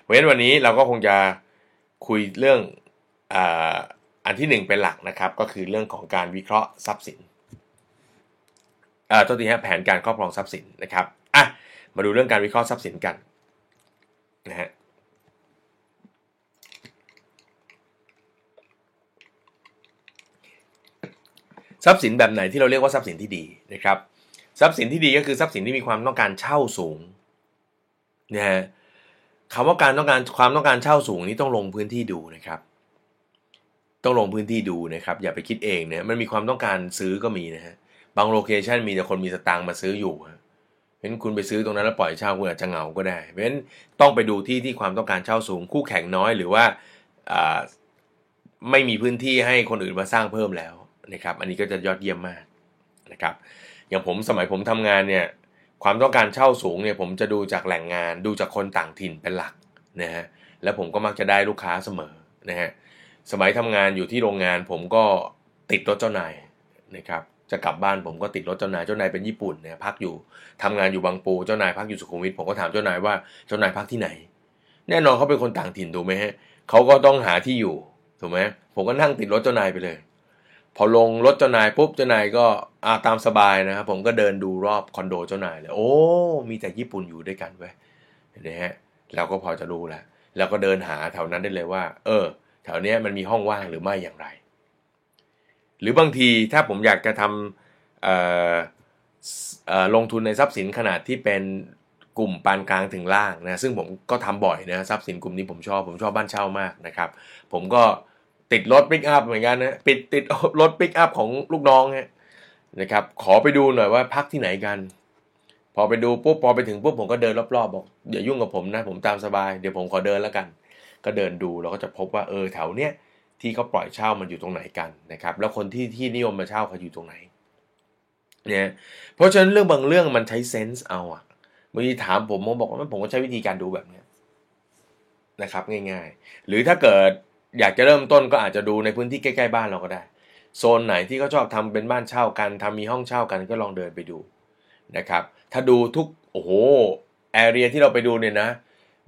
เพราะฉะนั้นวันนี้เราก็คงจะคุยเรื่องอันที่ 1 เป็นหลักนะครับ ก็คือเรื่องของการวิเคราะห์ทรัพย์สิน เอ่อตัวทีฮะแผนการครอบครองทรัพย์สินนะครับอะมาดูเรื่องการวิเคราะห์ทรัพย์สินกันนะฮะทรัพย์สินแบบไหนที่เราเรียกว่าทรัพย์สินที่ดีนะครับ ทรัพย์สินที่ดีก็คือทรัพย์สินที่มีความต้องการเช่าสูงนะฮะคำว่าการต้องการความต้องการเช่าสูงนี้ต้องลงพื้นที่ดูนะครับ ต้องลงพื้นที่ดูนะครับ อย่าไปคิดเองเนี่ยมันมีความต้องการซื้อก็มีนะฮะ บางโลเคชันมีแต่คนมีสตางค์มาซื้ออยู่เพราะฉะนั้นคุณไปซื้อตรงนั้นแล้วปล่อยเช่าคุณอาจจะเหงาก็ได้ เพราะฉะนั้นต้องไปดูที่ที่ความต้องการเช่าสูงคู่แข่งน้อยหรือว่าไม่มีพื้นที่ให้คนอื่นมาสร้างเพิ่มแล้วนะครับ อันนี้ก็จะยอดเยี่ยมมากนะครับ อย่างผมสมัยผมทำงานเนี่ยความต้องการเช่าสูงเนี่ยผมจะดูจากแหล่งงาน ดูจากคนต่างถิ่นเป็นหลักนะฮะแล้วผมก็มักจะได้ลูกค้าเสมอนะฮะสมัยทำงานอยู่ที่โรงงานผมก็ติดรถเจ้านายนะครับ จะกลับบ้านผมก็ติดรถเจ้านายเจ้านายเป็นญี่ปุ่นเนี่ยพักอยู่ทำงานอยู่บางปูเจ้านายพักอยู่สุขุมวิทผมก็ถามเจ้านายว่าเจ้านายพักที่ไหน แน่นอนเขาเป็นคนต่างถิ่นถูกไหมฮะเขาก็ต้องหาที่อยู่ถูกไหมผมก็นั่งติดรถเจ้านายไปเลย พอลงรถเจ้านายปุ๊บเจ้านายก็อาตามสบายนะครับผมก็เดินดูรอบคอนโดเจ้านายเลยโอ้มีแต่ญี่ปุ่นอยู่ด้วยกันเว้ยนะฮะเราก็พอจะรู้แล้วแล้วก็เดินหาแถวนั้นได้เลยว่า เออ แถวนี้มันมีห้องว่างหรือไม่อย่างไร หรือบางทีถ้าผมอยากจะทำลงทุนในทรัพย์สินขนาดที่เป็นกลุ่มปานกลางถึงล่างนะซึ่งผมก็ทำบ่อยนะทรัพย์สินกลุ่มนี้ผมชอบผมชอบบ้านเช่ามากนะครับ ผมก็ติดรถปิกอัพเหมือนกันนะปิดติดรถปิกอัพของลูกน้องนะครับ ขอไปดูหน่อยว่าพักที่ไหนกัน พอไปดูปุ๊บพอไปถึงปุ๊บผมก็เดินรอบๆบอกอย่ายุ่งกับผมนะ ผมตามสบายเดี๋ยวผมขอเดินแล้วกัน ก็เดินดูเราก็จะพบว่าเออแถวเนี้ย ที่เขาปล่อยเช่ามันอยู่ตรงไหนกันนะครับ แล้วคนที่ที่นิยมมาเช่าเขาอยู่ตรงไหนเนี่ยเพราะฉะนั้นเรื่องบางเรื่องมันใช้เซนส์เอาอะบางทีถามผมผมบอกว่าผมก็ใช้วิธีการดูแบบนี้นะครับ ง่าย ๆ หรือถ้าเกิดอยากจะเริ่มต้นก็อาจจะดูในพื้นที่ใกล้ๆบ้านเราก็ได้ โซนไหนที่เขาชอบทำเป็นบ้านเช่ากันทำมีห้องเช่ากันก็ลองเดินไปดูนะครับ ถ้าดูทุกโอ้โหแอเรียที่เราไปดูเนี่ยนะ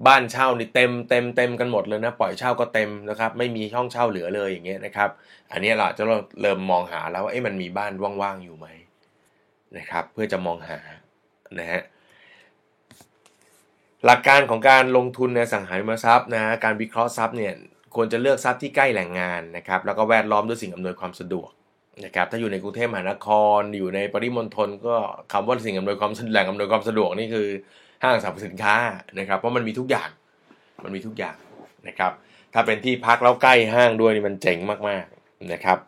บ้านเช่านี่เต็มเต็มเต็มกันหมดเลยนะปล่อยเช่าก็เต็มนะครับ ไม่มีห้องเช่าเหลือเลยอย่างเงี้ยนะครับ อันนี้เราจะเริ่มมองหาแล้วว่าเอ๊ะมันมีบ้านว่างๆอยู่ไหมนะครับ เพื่อจะมองหานะฮะหลักการของการลงทุนในสังหาริมทรัพย์นะการวิเคราะห์ทรัพย์เนี่ยควรจะเลือกทรัพย์ที่ใกล้แหล่งงานนะครับ แล้วก็แวดล้อมด้วยสิ่งอำนวยความสะดวกนะครับถ้าอยู่ในกรุงเทพมหานคร อยู่ในปริมณฑลก็คำว่าสิ่งอำนวยความแหล่งอำนวยความสะดวกนี่คือ ห้างสรรพสินค้านะครับ เพราะมันมีทุกอย่างมันมีทุกอย่างนะครับ ถ้าเป็นที่พักแล้วใกล้ห้างด้วยนี่มันเจ๋งมากๆนะครับ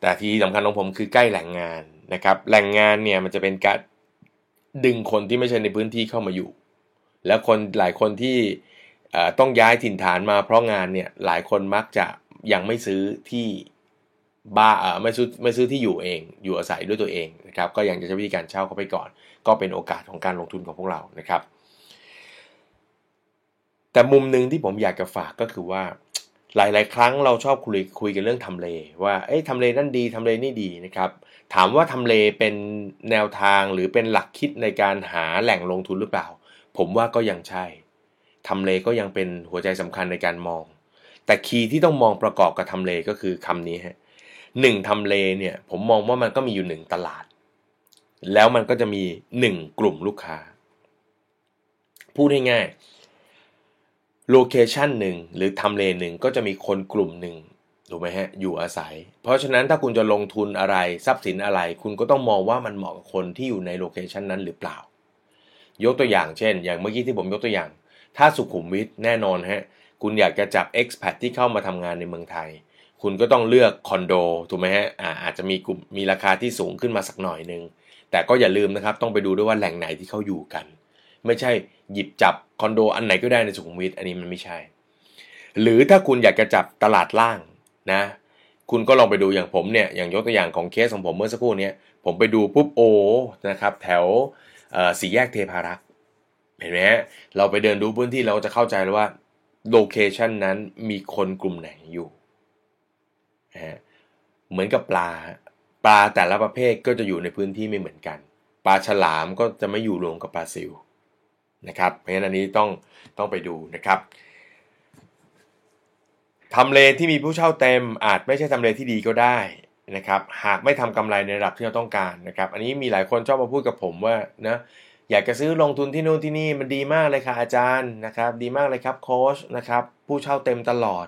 แต่ที่สำคัญของผมคือใกล้แหล่งงานนะครับ แหล่งงานเนี่ยมันจะเป็นการดึงคนที่ไม่ใช่ในพื้นที่เข้ามาอยู่ แล้วคนหลายคนที่ต้องย้ายถิ่นฐานมาเพราะงานเนี่ยหลายคนมักจะยังไม่ซื้อที่บ้าไม่ซื้อไม่ซื้อที่อยู่เอง อยู่อาศัยด้วยตัวเองนะครับ ก็ยังจะใช้วิธีการเช่าเข้าไปก่อน ก็เป็นโอกาสของการลงทุนของพวกเรานะครับ แต่มุมหนึ่งที่ผมอยากจะฝากก็คือว่า หลาย ๆ ครั้งเราชอบคุยคุยกันเรื่องทำเล ว่าเอ้ทำเลนั่นดีทำเลนี่ดีนะครับ ถามว่าทำเลเป็นแนวทางหรือเป็นหลักคิดในการหาแหล่งลงทุนหรือเปล่า ผมว่าก็ยังใช่ทำเลก็ยังเป็นหัวใจสำคัญในการมอง แต่ key ที่ต้องมองประกอบกับทำเลก็คือคำนี้ฮะหนึ่งทำเลเนี่ยผมมองว่ามันก็มีอยู่หนึ่งตลาด แล้วมันก็จะมี 1 กลุ่มลูกค้า พูดง่ายๆ location หนึ่งหรือทำเลหนึ่งก็จะมีคนกลุ่มหนึ่งถูกไหมฮะอยู่อาศัย เพราะฉะนั้นถ้าคุณจะลงทุนอะไรทรัพย์สินอะไร คุณก็ต้องมองว่ามันเหมาะกับคนที่อยู่ใน location นั้นหรือเปล่า ยกตัวอย่างเช่น อย่างเมื่อกี้ที่ผมยกตัวอย่าง ถ้าสุขุมวิทแน่นอนฮะคุณอยากจะจับ expat ที่เข้ามาทำงานในเมืองไทย คุณก็ต้องเลือกคอนโดถูกไหมฮะอาจจะมีกลุ่มมีราคาที่สูงขึ้นมาสักหน่อยหนึ่ง แต่ก็อย่าลืมนะครับ ต้องไปดูด้วยว่าแหล่งไหนที่เขาอยู่กัน ไม่ใช่หยิบจับคอนโดอันไหนก็ได้ในสุขุมวิทอันนี้มันไม่ใช่ หรือถ้าคุณอยากจะจับตลาดล่างนะ คุณก็ลองไปดูอย่างผมเนี่ยอย่างยกตัวอย่างของเคสของผมเมื่อสักครู่นี้ผมไปดูปุ๊บโอนะครับแถวสี่แยกเทพารักษ์เห็นไหมฮะเราไปเดินดูพื้นที่เราจะเข้าใจแล้วว่าโลเคชันนั้นมีคนกลุ่มไหนอยู่นะเหมือนกับปลา ปลาแต่ละประเภทก็จะอยู่ในพื้นที่ไม่เหมือนกัน ปลาฉลามก็จะไม่อยู่รวมกับปลาซิวนะครับเพราะฉะนั้นอันนี้ต้องต้องไปดูนะครับทำเลที่มีผู้เช่าเต็มอาจไม่ใช่ทำเลที่ดีก็ได้นะครับหากไม่ทำกำไรในระดับที่เราต้องการนะครับ อันนี้มีหลายคนชอบมาพูดกับผมว่านะอยากจะซื้อลงทุนที่นู่นที่นี่มันดีมากเลยค่ะอาจารย์นะครับ ดีมากเลยครับโค้ชนะครับผู้เช่าเต็มตลอด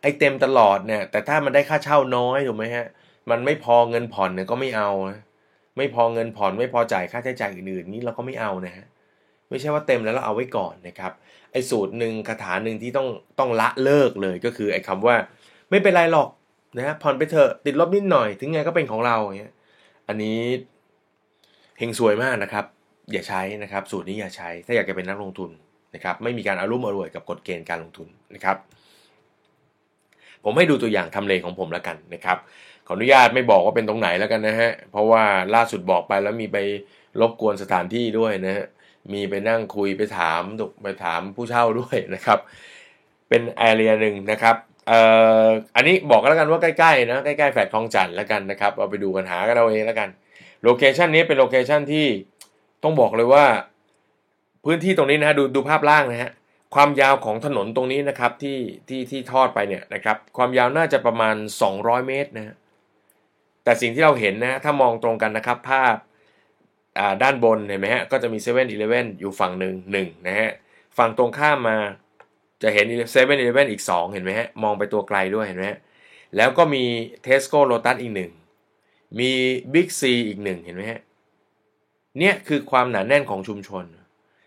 ไอ้เต็มตลอดเนี่ยแต่ถ้ามันได้ค่าเช่าน้อยถูกไหมฮะ มันไม่พอเงินผ่อนเนี่ยก็ไม่เอาไม่พอเงินผ่อนไม่พอจ่ายค่าใช้จ่ายอื่นๆ นี่เราก็ไม่เอานะฮะไม่ใช่ว่าเต็มแล้วเราเอาไว้ก่อนนะครับไอ้สูตรหนึ่งคาถาหนึ่งที่ต้องต้องละเลิกเลยก็คือไอ้คำว่า ไม่เป็นไรหรอกนะฮะผ่อนไปเถอะติดลบนิดหน่อย ถึงไงก็เป็นของเราอย่างเงี้ยอันนี้เฮงสวยมากนะครับ อย่าใช้นะครับ สูตรนี้อย่าใช้ ถ้าอยากจะเป็นนักลงทุนนะครับไม่มีการอารุ่มอร่วยกับกฎเกณฑ์การลงทุนนะครับ ผมให้ดูตัวอย่างทำเลของผมแล้วกันนะครับ ขออนุญาตไม่บอกว่าเป็นตรงไหนแล้วกันนะฮะ เพราะว่าล่าสุดบอกไปแล้วมีไปรบกวนสถานที่ด้วยนะฮะ มีไปนั่งคุยไปถามไปถามผู้เช่าด้วยนะครับ เป็นแอเรียหนึ่งนะครับเอ่ออันนี้บอกกันแล้วกันว่าใกล้ๆนะใกล้ๆแฟดคลองจันทร์แล้วกันนะครับเอาไปดูกันหากันเอาเองแล้วกันโลเคชันนี้เป็นโลเคชันที่ต้องบอกเลยว่า พื้นที่ตรงนี้นะฮะดูดูภาพล่างนะฮะความยาวของถนนตรงนี้นะครับที่ที่ที่ทอดไปเนี่ยนะครับ ความยาวน่าจะประมาณ 200 เมตรนะฮะ แต่สิ่งที่เราเห็นนะถ้ามองตรงกันนะครับภาพด้านบนเห็นไหมฮะก็จะมี7 e เ e ่ e ออยู่ฝั่งหนึ่งหนึ่งนะฮะฝั่งตรงข้ามมาจะเห็น7 e เ e ่ e ออีก 2 เห็นไหมฮะมองไปตัวไกลด้วยเห็นไหมฮะแล้วก็มี Tesco Lotus อีกหนึ่งมี Big C อีกหนึ่งเห็นไหมฮะเนี่ยคือความหนาแน่นของชุมชน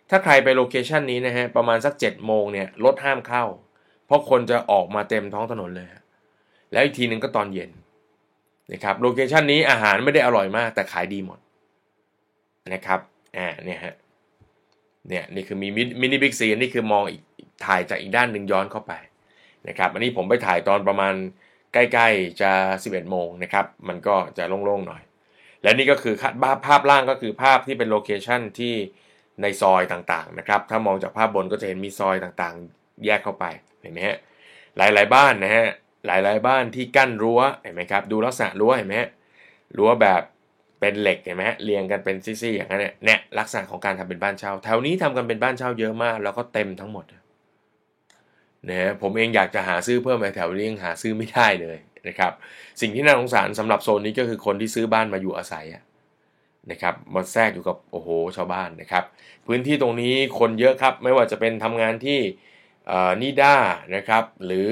ถ้าใครไปโลเคชันนี้นะฮะประมาณสัก7โมงเนี่ยรถห้ามเข้า เพราะคนจะออกมาเต็มท้องถนนเลย แล้วอีกทีหนึ่งก็ตอนเย็น นะครับโลเคชันนี้อาหารไม่ได้อร่อยมาก แต่ขายดีหมดนะครับอ่าเนี่ยฮะเนี่ยนี่คือมีมินิบิ๊กซีนี่คือมองอีกถ่ายจากอีกด้านหนึ่งย้อนเข้าไปนะครับอันนี้ผมไปถ่ายตอนประมาณใกล้ๆจะ 11 โมงนะครับ มันก็จะโล่งๆหน่อย และนี่ก็คือภาพล่างก็คือภาพที่เป็นโลเคชันที่ในซอยต่างๆนะครับ ถ้ามองจากภาพบนก็จะเห็นมีซอยต่างๆ แยกเข้าไปเห็นไหมฮะหลายๆบ้านนะฮะ หลายๆบ้านที่กั้นรั้วเห็นไหมครับดูลักษณะรั้วเห็นไหมรั้วแบบเป็นเหล็กเห็นไหมเรียงกันเป็นซี่ๆอย่างนั้นเนี่ยลักษณะของการทำเป็นบ้านเช่า แถวนี้ทำกันเป็นบ้านเช่าเยอะมาก แล้วก็เต็มทั้งหมดนะผมเองอยากจะหาซื้อเพิ่มแถวนี้ยังหาซื้อไม่ได้เลยนะครับ สิ่งที่น่าสงสารสำหรับโซนนี้ก็คือคนที่ซื้อบ้านมาอยู่อาศัยนะครับมาแทรกอยู่กับโอ้โหชาวบ้านนะครับ พื้นที่ตรงนี้คนเยอะครับ ไม่ว่าจะเป็นทำงานที่นิด้านะครับ หรือ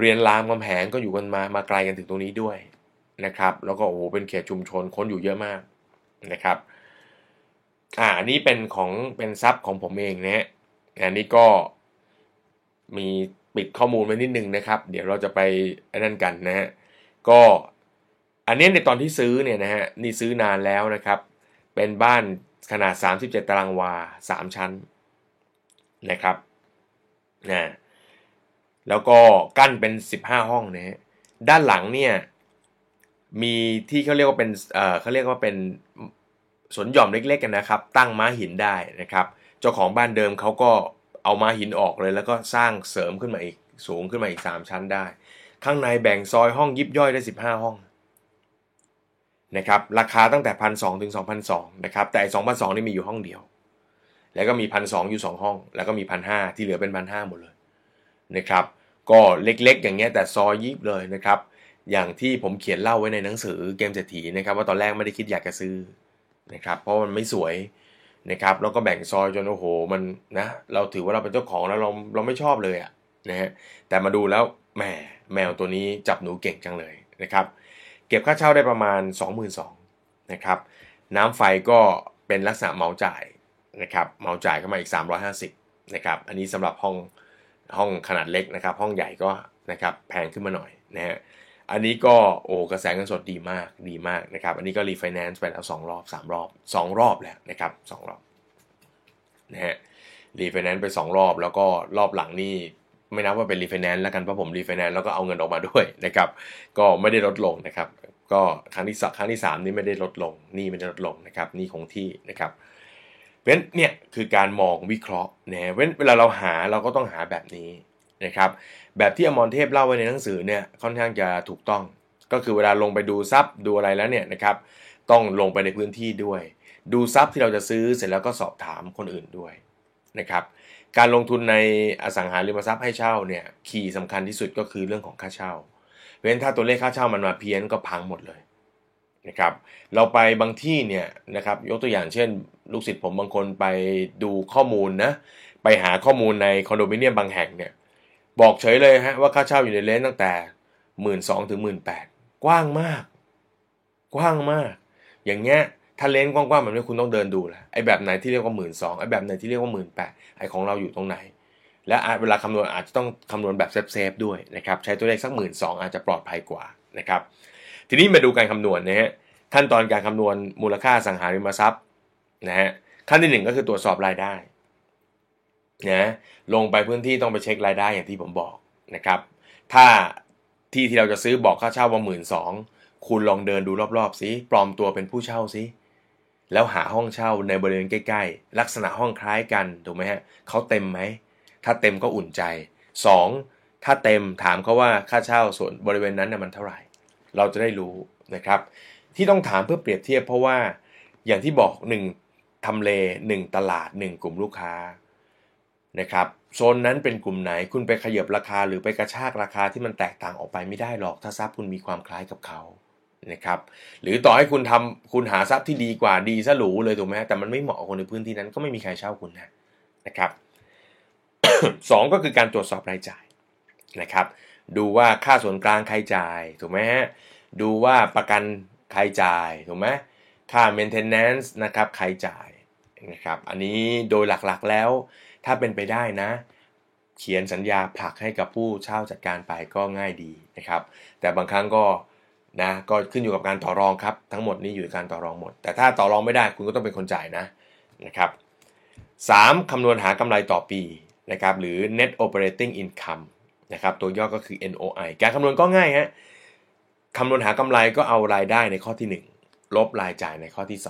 เรียนรามคำแหงก็อยู่กันมามาไกลกันถึงตรงนี้ด้วยนะครับ แล้วก็โอ้โหเป็นเขตชุมชนคนอยู่เยอะมากนะครับอ่าอันนี้เป็นของเป็นซับของผมเองนะฮะอันนี้ก็มีปิดข้อมูลไว้นิดนึงนะครับ เดี๋ยวเราจะไปนั่นกันนะฮะก็อันนี้ในตอนที่ซื้อเนี่ยนะฮะนี่ซื้อนานแล้วนะครับ เป็นบ้านขนาด 37 ตารางวา 3 ชั้นนะครับนะ แล้วก็กั้นเป็น 15 ห้องนะฮะด้านหลังเนี่ยมีที่เขาเรียกว่าเป็นเอ่อเขาเรียกว่าเป็นสวนหย่อมเล็กๆกันนะครับ ตั้งม้าหินได้นะครับ เจ้าของบ้านเดิมเขาก็เอาม้าหินออกเลย แล้วก็สร้างเสริมขึ้นมาอีกสูงขึ้นมาอีก 3 ชั้นได้ ข้างในแบ่งซอยห้องยิบย่อยได้ 15 ห้องนะครับราคาตั้งแต่พันสถึงสองพันสนะครับแต่สองพันสนี่มีอยู่ห้องเดียว แล้วก็มีพันสอยู่ 2 ห้อง แล้วก็มีพันหที่เหลือเป็นพันหหมดเลย นะครับ ก็เล็กๆ อย่างเงี้ยแต่ซอยยิบเลยนะครับ อย่างที่ผมเขียนเล่าไว้ในหนังสือเกมเศรษฐีนะครับว่าตอนแรกไม่ได้คิดอยากจะซื้อนะครับ เพราะมันไม่สวยนะครับแล้วก็แบ่งซอยจนโอ้โหมันนะเราถือว่าเราเป็นเจ้าของแล้วเราเราไม่ชอบเลยอะนะฮะแต่มาดูแล้วแหมแมวตัวนี้จับหนูเก่งจังเลยนะครับ เก็บค่าเช่าได้ประมาณ 22,000นะครับ น้ำไฟก็เป็นลักษณะเหมาจ่ายนะครับเหมาจ่ายเข้ามาอีก 350นะครับอันนี้สำหรับห้อง ห้องขนาดเล็กนะครับ ห้องใหญ่ก็นะครับแพงขึ้นมาหน่อยนะฮะอันนี้ก็โอ้กระแสเงินสดดีมากดีมากนะครับ อันนี้ก็รีไฟแนนซ์ไปแล้ว 2 รอบ 3 รอบ 2 รอบแล้วนะครับ 2 รอบนะฮะรีไฟแนนซ์ไป 2 รอบ แล้วก็รอบหลังนี่ไม่นับว่าเป็นรีไฟแนนซ์แล้วกันเพราะผมรีไฟแนนซ์แล้วก็เอาเงินออกมาด้วยนะครับ ก็ไม่ได้ลดลงนะครับ ก็ครั้งที่สครั้งที่ 3 นี่ไม่ได้ลดลงนี่ไม่ได้ลดลงนะครับนี่คงที่นะครับ เพราะฉะนั้นเนี่ยคือการมองวิเคราะห์นะเวลาเราหาเราก็ต้องหาแบบนี้นะครับ แบบที่อมรเทพเล่าไว้ในหนังสือเนี่ยค่อนข้างจะถูกต้อง ก็คือเวลาลงไปดูทรัพย์ดูอะไรแล้วเนี่ยนะครับ ต้องลงไปในพื้นที่ด้วย ดูซับที่เราจะซื้อเสร็จแล้วก็สอบถามคนอื่นด้วยนะครับการลงทุนในอสังหาริมทรัพย์ให้เช่าเนี่ยคีย์สำคัญที่สุดก็คือเรื่องของค่าเช่า เพราะฉะนั้นถ้าตัวเลขค่าเช่ามันมาเพี้ยนก็พังหมดเลย นะครับ เราไปบางที่เนี่ยนะครับยกตัวอย่างเช่น ลูกศิษย์ผมบางคนไปดูข้อมูลนะไปหาข้อมูลในคอนโดมิเนียมบางแห่งเนี่ยบอกเฉยเลยฮะว่าค่าเช่าอยู่ในเลนตั้งแต่หมื่นสองถึงหมื่นแปดกว้างมาก กว้างมาก อย่างเงี้ยถ้าเลนกว้างๆแบบนี้คุณต้องเดินดูแหละไอ้แบบไหนที่เรียกว่าหมื่นสองไอ้แบบไหนที่เรียกว่าหมื่นแปดไอ้ของเราอยู่ตรงไหน และเวลาคำนวณอาจจะต้องคำนวณแบบเซฟๆด้วยนะครับใช้ตัวเลขสักหมื่นสองอาจจะปลอดภัยกว่านะครับ ทีนี้มาดูการคำนวณนะฮะขั้นตอนการคำนวณมูลค่าสังหาริมทรัพย์นะฮะขั้นที่หนึ่งก็คือตรวจสอบรายได้นะลงไปพื้นที่ต้องไปเช็ครายได้อย่างที่ผมบอกนะครับ ถ้าที่ที่เราจะซื้อบอกค่าเช่าว่าหมื่นสองคุณลองเดินดูรอบๆสิปลอมตัวเป็นผู้เช่าสิแล้วหาห้องเช่าในบริเวณใกล้ๆ ลักษณะห้องคล้ายกันถูกไหมฮะเขาเต็มไหม ถ้าเต็มก็อุ่นใจ 2. ถ้าเต็มถามเขาว่าค่าเช่าส่วนบริเวณนั้นน่ยมันเท่าไหร่ เราจะได้รู้นะครับ ที่ต้องถามเพื่อเปรียบเทียบเพราะว่าอย่างที่บอก 1ทำเล 1 ตลาด 1 กลุ่มลูกค้านะครับโซนนั้นเป็นกลุ่มไหนคุณไปขยับราคาหรือไปกระชากราคาที่มันแตกต่างออกไปไม่ได้หรอก ถ้าทรัพย์คุณมีความคล้ายกับเขานะครับหรือต่อให้คุณทำคุณหาทรัพย์ที่ดีกว่าดีซะหรูเลยถูกไหมแต่มันไม่เหมาะกับคนในพื้นที่นั้นก็ไม่มีใครเช่าคุณนะนะครับสองก็คือการตรวจสอบรายจ่ายนะครับ ดูว่าค่าส่วนกลางใครจ่ายถูกไหมฮะดูว่าประกันใครจ่ายถูกไหมค่า maintenance นะครับใครจ่ายนะครับอันนี้โดยหลักๆแล้ว ถ้าเป็นไปได้นะ เขียนสัญญาผลักให้กับผู้เช่าจัดการไปก็ง่ายดีนะครับ แต่บางครั้งก็นะก็ขึ้นอยู่กับการต่อรองครับ ทั้งหมดนี้อยู่การต่อรองหมด แต่ถ้าต่อรองไม่ได้คุณก็ต้องเป็นคนจ่ายนะนะครับ 3. คำนวณหากำไรต่อปีนะครับหรือ net operating income นะครับตัวย่อก็คือ NOI การคำนวณก็ง่ายฮะคำนวณหากำไรก็เอารายได้ในข้อที่ 1 ลบรายจ่ายในข้อที่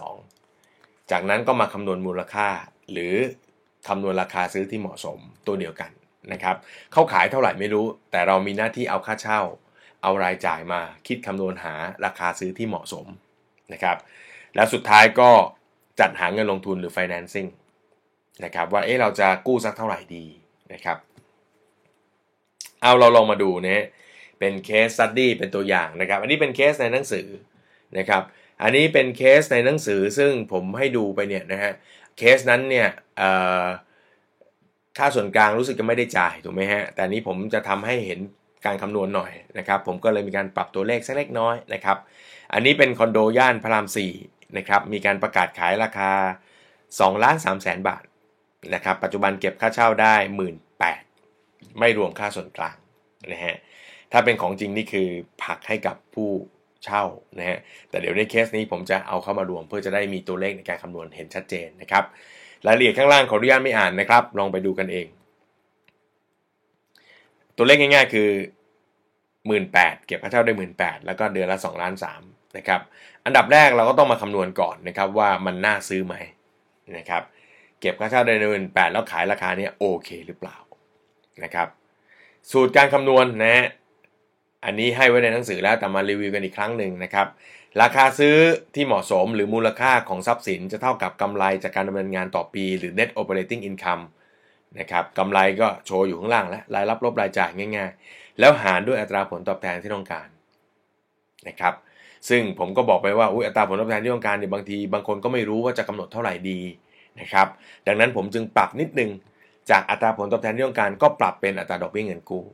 2 จากนั้นก็มาคำนวณมูลค่า หรือคำนวณราคาซื้อที่เหมาะสมตัวเดียวกันนะครับเขาขายเท่าไหร่ไม่รู้ แต่เรามีหน้าที่เอาค่าเช่า เอารายจ่ายมาคิดคำนวณหาราคาซื้อที่เหมาะสมนะครับแล้วสุดท้ายก็จัดหาเงินลงทุนหรือ financing นะครับว่าเอ๊ะเราจะกู้สักเท่าไหร่ดีนะครับ เอาเราลองมาดูเนี่ยเป็น case study เป็นตัวอย่างนะครับ อันนี้เป็นเคสในหนังสือนะครับ อันนี้เป็นเคสในหนังสือซึ่งผมให้ดูไปเนี่ยนะฮะเคสนั้นเนี่ยค่าส่วนกลางรู้สึกจะไม่ได้จ่ายถูกไหมฮะแต่นี้ผมจะทำให้เห็นการคำนวณหน่อยนะครับ ผมก็เลยมีการปรับตัวเลขสักเล็กน้อยนะครับ อันนี้เป็นคอนโดย่านพระราม4นะครับมีการประกาศขายราคา2ล้าน3แสนบาทนะครับ ปัจจุบันเก็บค่าเช่าได้1 หมื่น 8 ไม่รวมค่าส่วนกลางนะฮะถ้าเป็นของจริงนี่คือผักให้กับผู้เช่านะฮะแต่เดี๋ยวในเคสนี้ผมจะเอาเข้ามารวมเพื่อจะได้มีตัวเลขในการคำนวณเห็นชัดเจนนะครับรายละเอียดข้างล่างขออนุญาตไม่อ่านนะครับ ลองไปดูกันเอง ตัวเลขง่ายๆคือ 18,000เก็บค่าเช่าได้ 18,000แล้วก็เดือนละ2ล้าน3นะครับอันดับแรกเราก็ต้องมาคำนวณก่อนนะครับว่ามันน่าซื้อไหมนะครับเก็บค่าเช่าได้หมื่นแปดแล้วขายราคาเนี้ยโอเคหรือเปล่า นะครับ สูตรการคำนวณนะฮะอันนี้ให้ไว้ในหนังสือแล้วแต่มารีวิวกันอีกครั้งหนึ่งนะครับ ราคาซื้อที่เหมาะสมหรือมูลค่าของทรัพย์สินจะเท่ากับกำไรจากการดำเนินงานต่อปี หรือ net operating income นะครับกำไรก็โชว์อยู่ข้างล่างแล้วรายรับลบรายจ่ายง่าย ๆ แล้วหารด้วยอัตราผลตอบแทนที่ต้องการนะครับซึ่งผมก็บอกไปว่าอุยอัตราผลตอบแทนที่ต้องการเนี่ยบางที บางคนก็ไม่รู้ว่าจะกำหนดเท่าไหร่ดีนะครับ ดังนั้นผมจึงปรับนิดนึง จากอัตราผลตอบแทนที่ต้องการก็ปรับเป็นอัตราดอกเบี้ยเงินกู้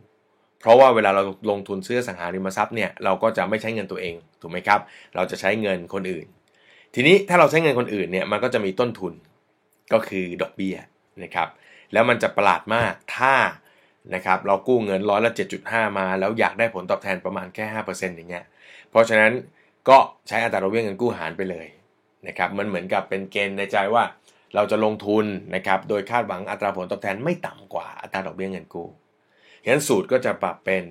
เพราะว่าเวลาเราลงทุนซื้อสังหาริมทรัพย์เนี่ยเราก็จะไม่ใช้เงินตัวเองถูกไหมครับ เราจะใช้เงินคนอื่น ทีนี้ถ้าเราใช้เงินคนอื่นเนี่ยมันก็จะมีต้นทุนก็คือดอกเบี้ยนะครับแล้วมันจะประหลาดมากถ้านะครับเรากู้เงินร้อยละ 7.5 มา แล้วอยากได้ผลตอบแทนประมาณแค่ 5%อย่างเงี้ยเพราะฉะนั้นก็ใช้อัตราดอกเบี้ยเงินกู้หารไปเลยนะครับมันเหมือนกับเป็นเกณฑ์ในใจว่า เราจะลงทุนนะครับ โดยคาดหวังอัตราผลตอบแทนไม่ต่ำกว่าอัตราดอกเบี้ยเงินกู้ฉะนั้นสูตรก็จะปรับเป็น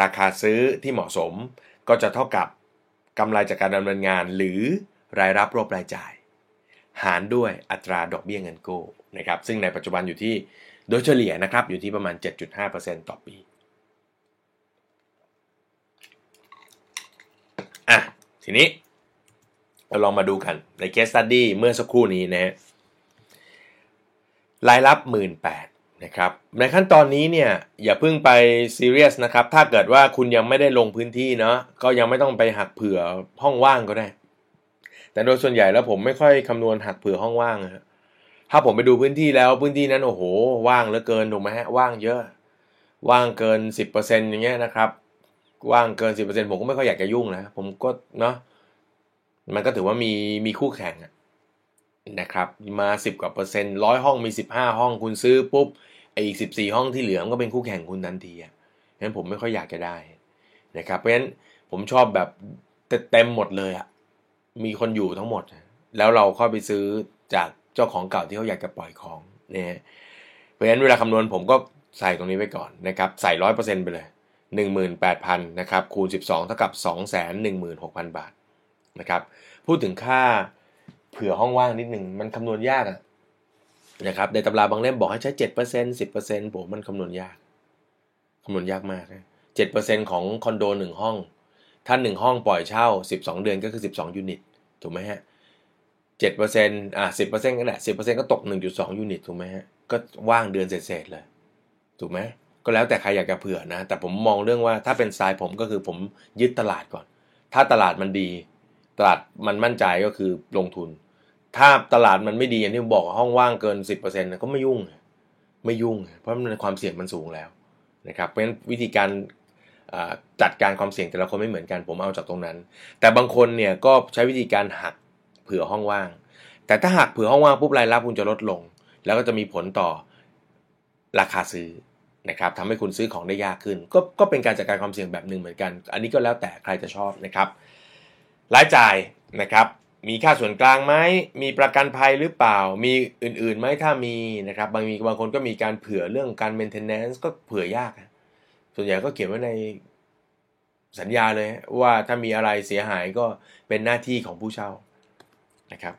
ราคาซื้อที่เหมาะสม ก็จะเท่ากับกำไรจากการดำเนินงาน หรือรายรับรบรายจ่าย หารด้วยอัตราดอกเบี้ยเงินกู้นะครับ ซึ่งในปัจจุบันอยู่ที่โดยเฉลี่ยนะครับอยู่ที่ประมาณ 7.5%ต่อปีอะทีนี้เราลองมาดูกันในเคสตัดดี้เมื่อสักครู่นี้นะ รายรับ18,000นะครับในขั้นตอนนี้เนี่ยอย่าเพิ่งไปซีเรียสนะครับถ้าเกิดว่าคุณยังไม่ได้ลงพื้นที่เนาะก็ยังไม่ต้องไปหักเผื่อห้องว่างก็ได้ แต่โดยส่วนใหญ่แล้วผมไม่ค่อยคำนวณหักเผื่อห้องว่างนะถ้าผมไปดูพื้นที่แล้วพื้นที่นั้นโอ้โห ว่างเหลือเกินถูกไหมฮะว่างเยอะ ว่างเกิน 10%อย่างเงี้ยนะครับว่างเกิน 10%ผมก็ไม่ค่อยอยากจะยุ่งนะผมก็เนาะมันก็ถือว่ามีมีคู่แข่ง นะครับมา 10 กว่าเปอร์เซ็นต์ร้อยห้องมี 15 ห้องคุณซื้อปุ๊บไอ้อีก 14 ห้องที่เหลือมันก็เป็นคู่แข่งคุณทันทีอะงั้นผมไม่ค่อยอยากจะได้นะครับเพราะฉะนั้นผมชอบแบบเต็มหมดเลยอะมีคนอยู่ทั้งหมด แล้วเราเข้าไปซื้อจากเจ้าของเก่าที่เขาอยากจะปล่อยของเนี่ยเพราะฉะนั้นเวลาคำนวณผมก็ใส่ตรงนี้ไว้ก่อนนะครับใส่ร้อยเปอร์เซ็นต์ไปเลย18,000นะครับคูณ 12 เท่ากับ 216,000 บาทนะครับพูดถึงค่า ผื่อห้องว่างนิดหนึ่งมันคำนวณยากอะนะครับในตำราบางเล่มบอกให้ใช้เจ็ดเปอร์เซ็นต์สิบเปอร์เซ็นต์ผมมันคำนวณยากคำนวณยากมากเจ็ดเปอร์เซ็นต์ของคอนโดหนึ่งห้อง ถ้าหนึ่งห้องปล่อยเช่าสิบสองเดือนก็คือสิบสองยูนิตถูกไหมฮะเจ็ดเปอร์เซ็นต์อะสิบเปอร์เซ็นต์ก็แหละสิบเปอร์เซ็นต์ก็ตกหนึ่งจุดสองยูนิตถูกไหมฮะก็ว่างเดือนเศษเลย ถูกไหมก็แล้วแต่ใครอยากจะเผื่อนะ แต่ผมมองเรื่องว่าถ้าเป็นสายผมก็คือผมยึดตลาดก่อน ถ้าตลาดมันดี ตลาดมันมั่นใจก็คือลงทุน ถ้าตลาดมันไม่ดีอย่างที่ผมบอกห้องว่างเกิน 10%ก็ไม่ยุ่ง ไม่ยุ่ง เพราะมันความเสี่ยงมันสูงแล้วนะครับเพราะฉะนั้นวิธีการจัดการความเสี่ยงแต่ละคนไม่เหมือนกันผมเอาจากตรงนั้น แต่บางคนเนี่ยก็ใช้วิธีการหักเผื่อห้องว่าง แต่ถ้าหักเผื่อห้องว่างปุ๊บรายรับคุณจะลดลง แล้วก็จะมีผลต่อราคาซื้อนะครับทำให้คุณซื้อของได้ยากขึ้น ก็ก็เป็นการจัดการความเสี่ยงแบบหนึ่งเหมือนกัน อันนี้ก็แล้วแต่ใครจะชอบนะครับรายจ่ายนะครับ มีค่าส่วนกลางไหมมีประกันภัยหรือเปล่า มีอื่นๆไหมถ้ามีนะครับบางมีบางคนก็มีการเผื่อเรื่องการ maintenance ก็เผื่อยาก ส่วนใหญ่ก็เขียนไว้ในสัญญาเลยว่าถ้ามีอะไรเสียหายก็เป็นหน้าที่ของผู้เช่านะครับ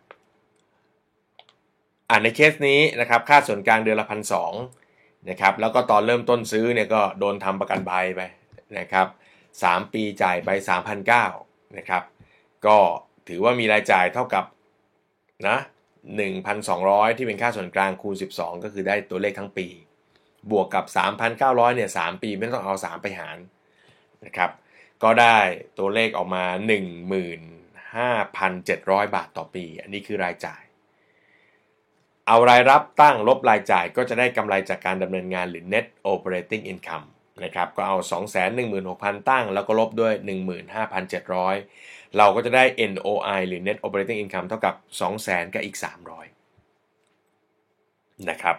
อ่านในเคสนี้นะครับค่าส่วนกลางเดือนละพันสองนะครับแล้วก็ตอนเริ่มต้นซื้อเนี่ยก็โดนทำประกันภัยไปนะครับสามปีจ่ายไปสามพันเก้านะครับก็ ถือว่ามีรายจ่ายเท่ากับนะ1,200 ที่เป็นค่าส่วนกลางคูณ 12 ก็คือได้ตัวเลขทั้งปี บวกกับ 3,900เนี่ย3ปีไม่ต้องเอา 3 ไปหารนะครับก็ได้ตัวเลขออกมา 15,700 บาทต่อปี อันนี้คือรายจ่าย เอารายรับตั้งลบรายจ่ายก็จะได้กำไรจากการดำเนินงานหรือ net operating income นะครับก็เอา 216,000 ตั้งแล้วก็ลบด้วย 15,700 เราก็จะได้ NOI หรือ Net Operating Income เท่ากับ 200,000 กับอีก 300 นะครับ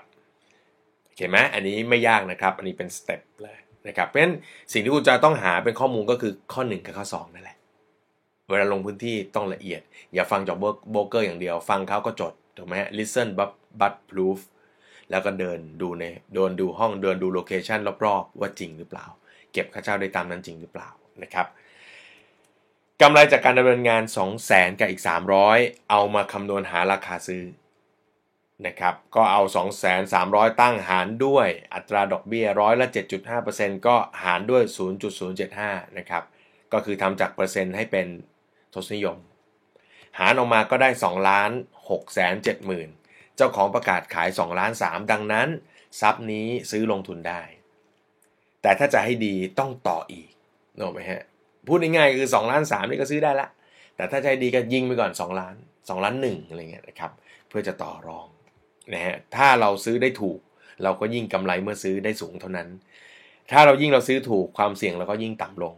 เห็นไหมอันนี้ไม่ยากนะครับ อันนี้เป็น step เลยนะครับ เพราะฉะนั้นสิ่งที่คุณจะต้องหาเป็นข้อมูลก็คือข้อ 1 กับข้อ 2 นั่นแหละ เวลาลงพื้นที่ต้องละเอียด อย่าฟังจากโบรกเกอร์อย่างเดียว ฟังเขาก็จด ถูกไหม listen but but proof แล้วก็เดินดูในเดินดูห้องเดินดูโลเคชันรอบๆ ว่าจริงหรือเปล่า เก็บค่าเช่าได้ตามนั้นจริงหรือเปล่านะครับ กำไรจากการดำเนินงาน 2 0 0แสนกับอีก 300 เอามาคำนวณหาราคาซื้อนะครับก็เอา 2 3 0 0 ตั้งหารด้วยอัตราดอกเบี้ยร้อยละ 7.5%ก็หารด้วย 0.075 นะครับ ก็คือทำจากเปอร์เซ็นต์ให้เป็นทศนิยม หารออกมาก็ได้2ล้าน6แสน7หมื่นเจ้าของประกาศขาย2ล้าน3ดังนั้น ทรัพย์นี้ซื้อลงทุนได้ แต่ถ้าจะให้ดีต้องต่ออีกนึกไหมฮะ พูดง่ายๆคือ2ล้าน3นี่ก็ซื้อได้ละ แต่ถ้าใจดีก็ยิงไปก่อน 2 ล้าน 2 ล้าน1อะไรเงี้ยนะครับเพื่อจะต่อรองนะฮะถ้าเราซื้อได้ถูก เราก็ยิ่งกำไรเมื่อซื้อได้สูงเท่านั้น ถ้าเรายิ่งเราซื้อถูกความเสี่ยงเราก็ยิ่งต่ำลง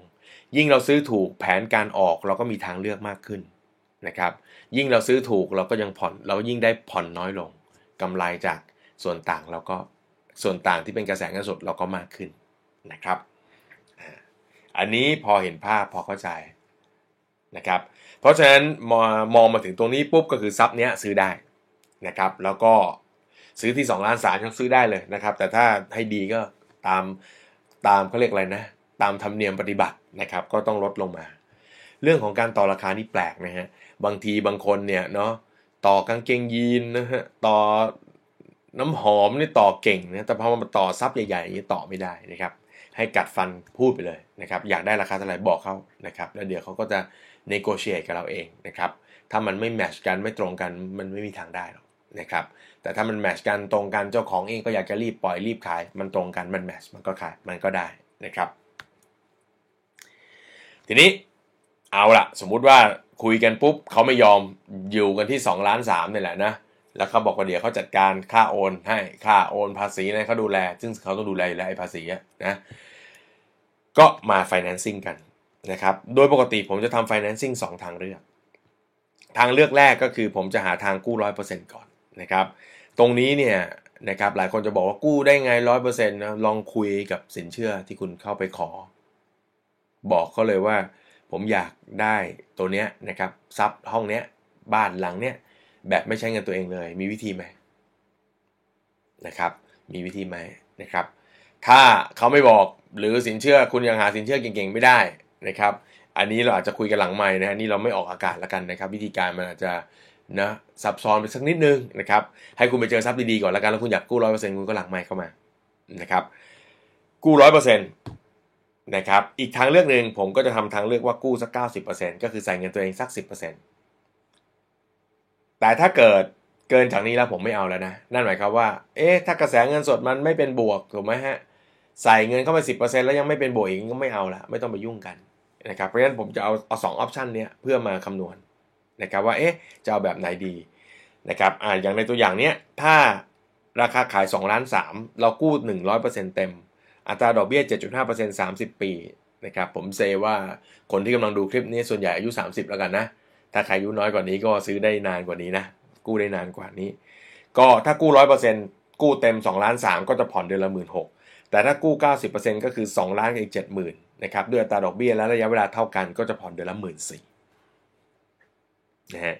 ยิ่งเราซื้อถูกแผนการออกเราก็มีทางเลือกมากขึ้นนะครับยิ่งเราซื้อถูกเราก็ยังผ่อนเรายิ่งได้ผ่อนน้อยลงกำไรจากส่วนต่างเราก็ส่วนต่างที่เป็นกระแสเงินสดเราก็มากขึ้นนะครับ อันนี้พอเห็นภาพพอเข้าใจนะครับ เพราะฉะนั้นมามองมาถึงตรงนี้ปุ๊บก็คือซับเนี้ยซื้อได้นะครับ แล้วก็ซื้อที่2ล้านสามยังซื้อได้เลยนะครับ แต่ถ้าให้ดีก็ตามตามเขาเรียกอะไรนะ ตามธรรมเนียมปฏิบัตินะครับ ก็ต้องลดลงมา เรื่องของการต่อราคานี่แปลกนะฮะบางทีบางคนเนี่ยเนาะต่อกางเกงยีนนะฮะต่อน้ำหอมนี่ต่อเก่งนะแต่พอมาต่อซับใหญ่ๆอย่างนี้ต่อไม่ได้นะครับ ให้กัดฟันพูดไปเลยนะครับ อยากได้ราคาเท่าไหร่บอกเขานะครับ แล้วเดี๋ยวเขาก็จะเนโกเชตกับเราเองนะครับ ถ้ามันไม่แมชกันไม่ตรงกันมันไม่มีทางได้หรอกนะครับ แต่ถ้ามันแมชกันตรงกันเจ้าของเองก็อยากจะรีบปล่อยรีบขาย มันตรงกันมันแมชมันก็ขายมันก็ได้นะครับ ทีนี้เอาละสมมุติว่าคุยกันปุ๊บเขาไม่ยอมอยู่กันที่2ล้านสามนี่แหละนะ แล้วเขาบอกว่าเดี๋ยวเขาจัดการค่าโอนให้ค่าโอนภาษีนะเขาดูแล ซึ่งเขาต้องดูแลอยู่แล้วไอ้ภาษีนะก็มา financing กันนะครับโดยปกติผมจะทำ financing 2 ทางเลือก ทางเลือกแรกก็คือผมจะหาทางกู้ร้อยเปอร์เซ็นต์ก่อนนะครับ ตรงนี้เนี่ยนะครับหลายคนจะบอกว่ากู้ได้ไงร้อยเปอร์เซ็นต์นะลองคุยกับสินเชื่อที่คุณเข้าไปขอ บอกเขาเลยว่า ผมอยากได้ตัวเนี้ยนะครับซับห้องเนี้ยบ้านหลังเนี้ย แบบไม่ใช้เงินตัวเองเลย มีวิธีไหมนะครับ มีวิธีไหมนะครับ ถ้าเขาไม่บอกหรือสินเชื่อคุณยังหาสินเชื่อเก่งๆไม่ได้นะครับ อันนี้เราอาจจะคุยกันหลังใหม่นะฮะนี่เราไม่ออกอากาศแล้วกันนะครับ วิธีการมันอาจจะนะซับซ้อนไปสักนิดนึงนะครับให้คุณไปเจอซับดีๆก่อนแล้วกันแล้วคุณอยากกู้ร้อยเปอร์เซ็นต์คุณก็หลังใหม่เข้ามานะครับกู้ร้อยเปอร์เซ็นต์นะครับอีกทางเลือกหนึ่งผมก็จะทำทางเลือกว่ากู้สักเก้าสิบเปอร์เซ็นต์ก็คือใส่เงินตัวเองสักสิบเปอร์เซ็นต์ แต่ถ้าเกิดเกินจากนี้แล้วผมไม่เอาแล้วนะ นั่นหมายความว่า เอ๊ะ ถ้ากระแสเงินสดมันไม่เป็นบวกถูกไหมฮะ ใส่เงินเข้าไปสิแล้วยังไม่เป็นบวกอีกก็ไม่เอาละไม่ต้องไปยุ่งกันนะครับ เพราะฉะนั้นผมจะเอาเอาสองออปชันเนี้ยเพื่อมาคำนวณนะครับว่า เอ๊ะ จะเอาแบบไหนดีนะครับอ่าอย่างในตัวอย่างเนี้ย ถ้าราคาขาย2ล้าน3เรากู้ 100%เต็ม อัตราดอกเบี้ย 7.5% 30 ปีนะครับผมเซว่าคนที่กำลังดูคลิปนี้ส่วนใหญ่อายุ 30 แล้วกันนะ ถ้าใครอายุน้อยกว่านี้ก็ซื้อได้นานกว่านี้นะ กู้ได้นานกว่านี้ ก็ถ้ากู้ร้อยเปอร์เซ็นต์กู้เต็ม2ล้าน3ก็จะผ่อนเดือนละหมื่นหกแต่ถ้ากู้ 90%ก็คือ 2 ล้านอีก 70,000นะครับด้วยอัตราดอกเบี้ยและระยะเวลาเท่ากันก็จะผ่อนเดือนละหมื่นสี่นะฮะ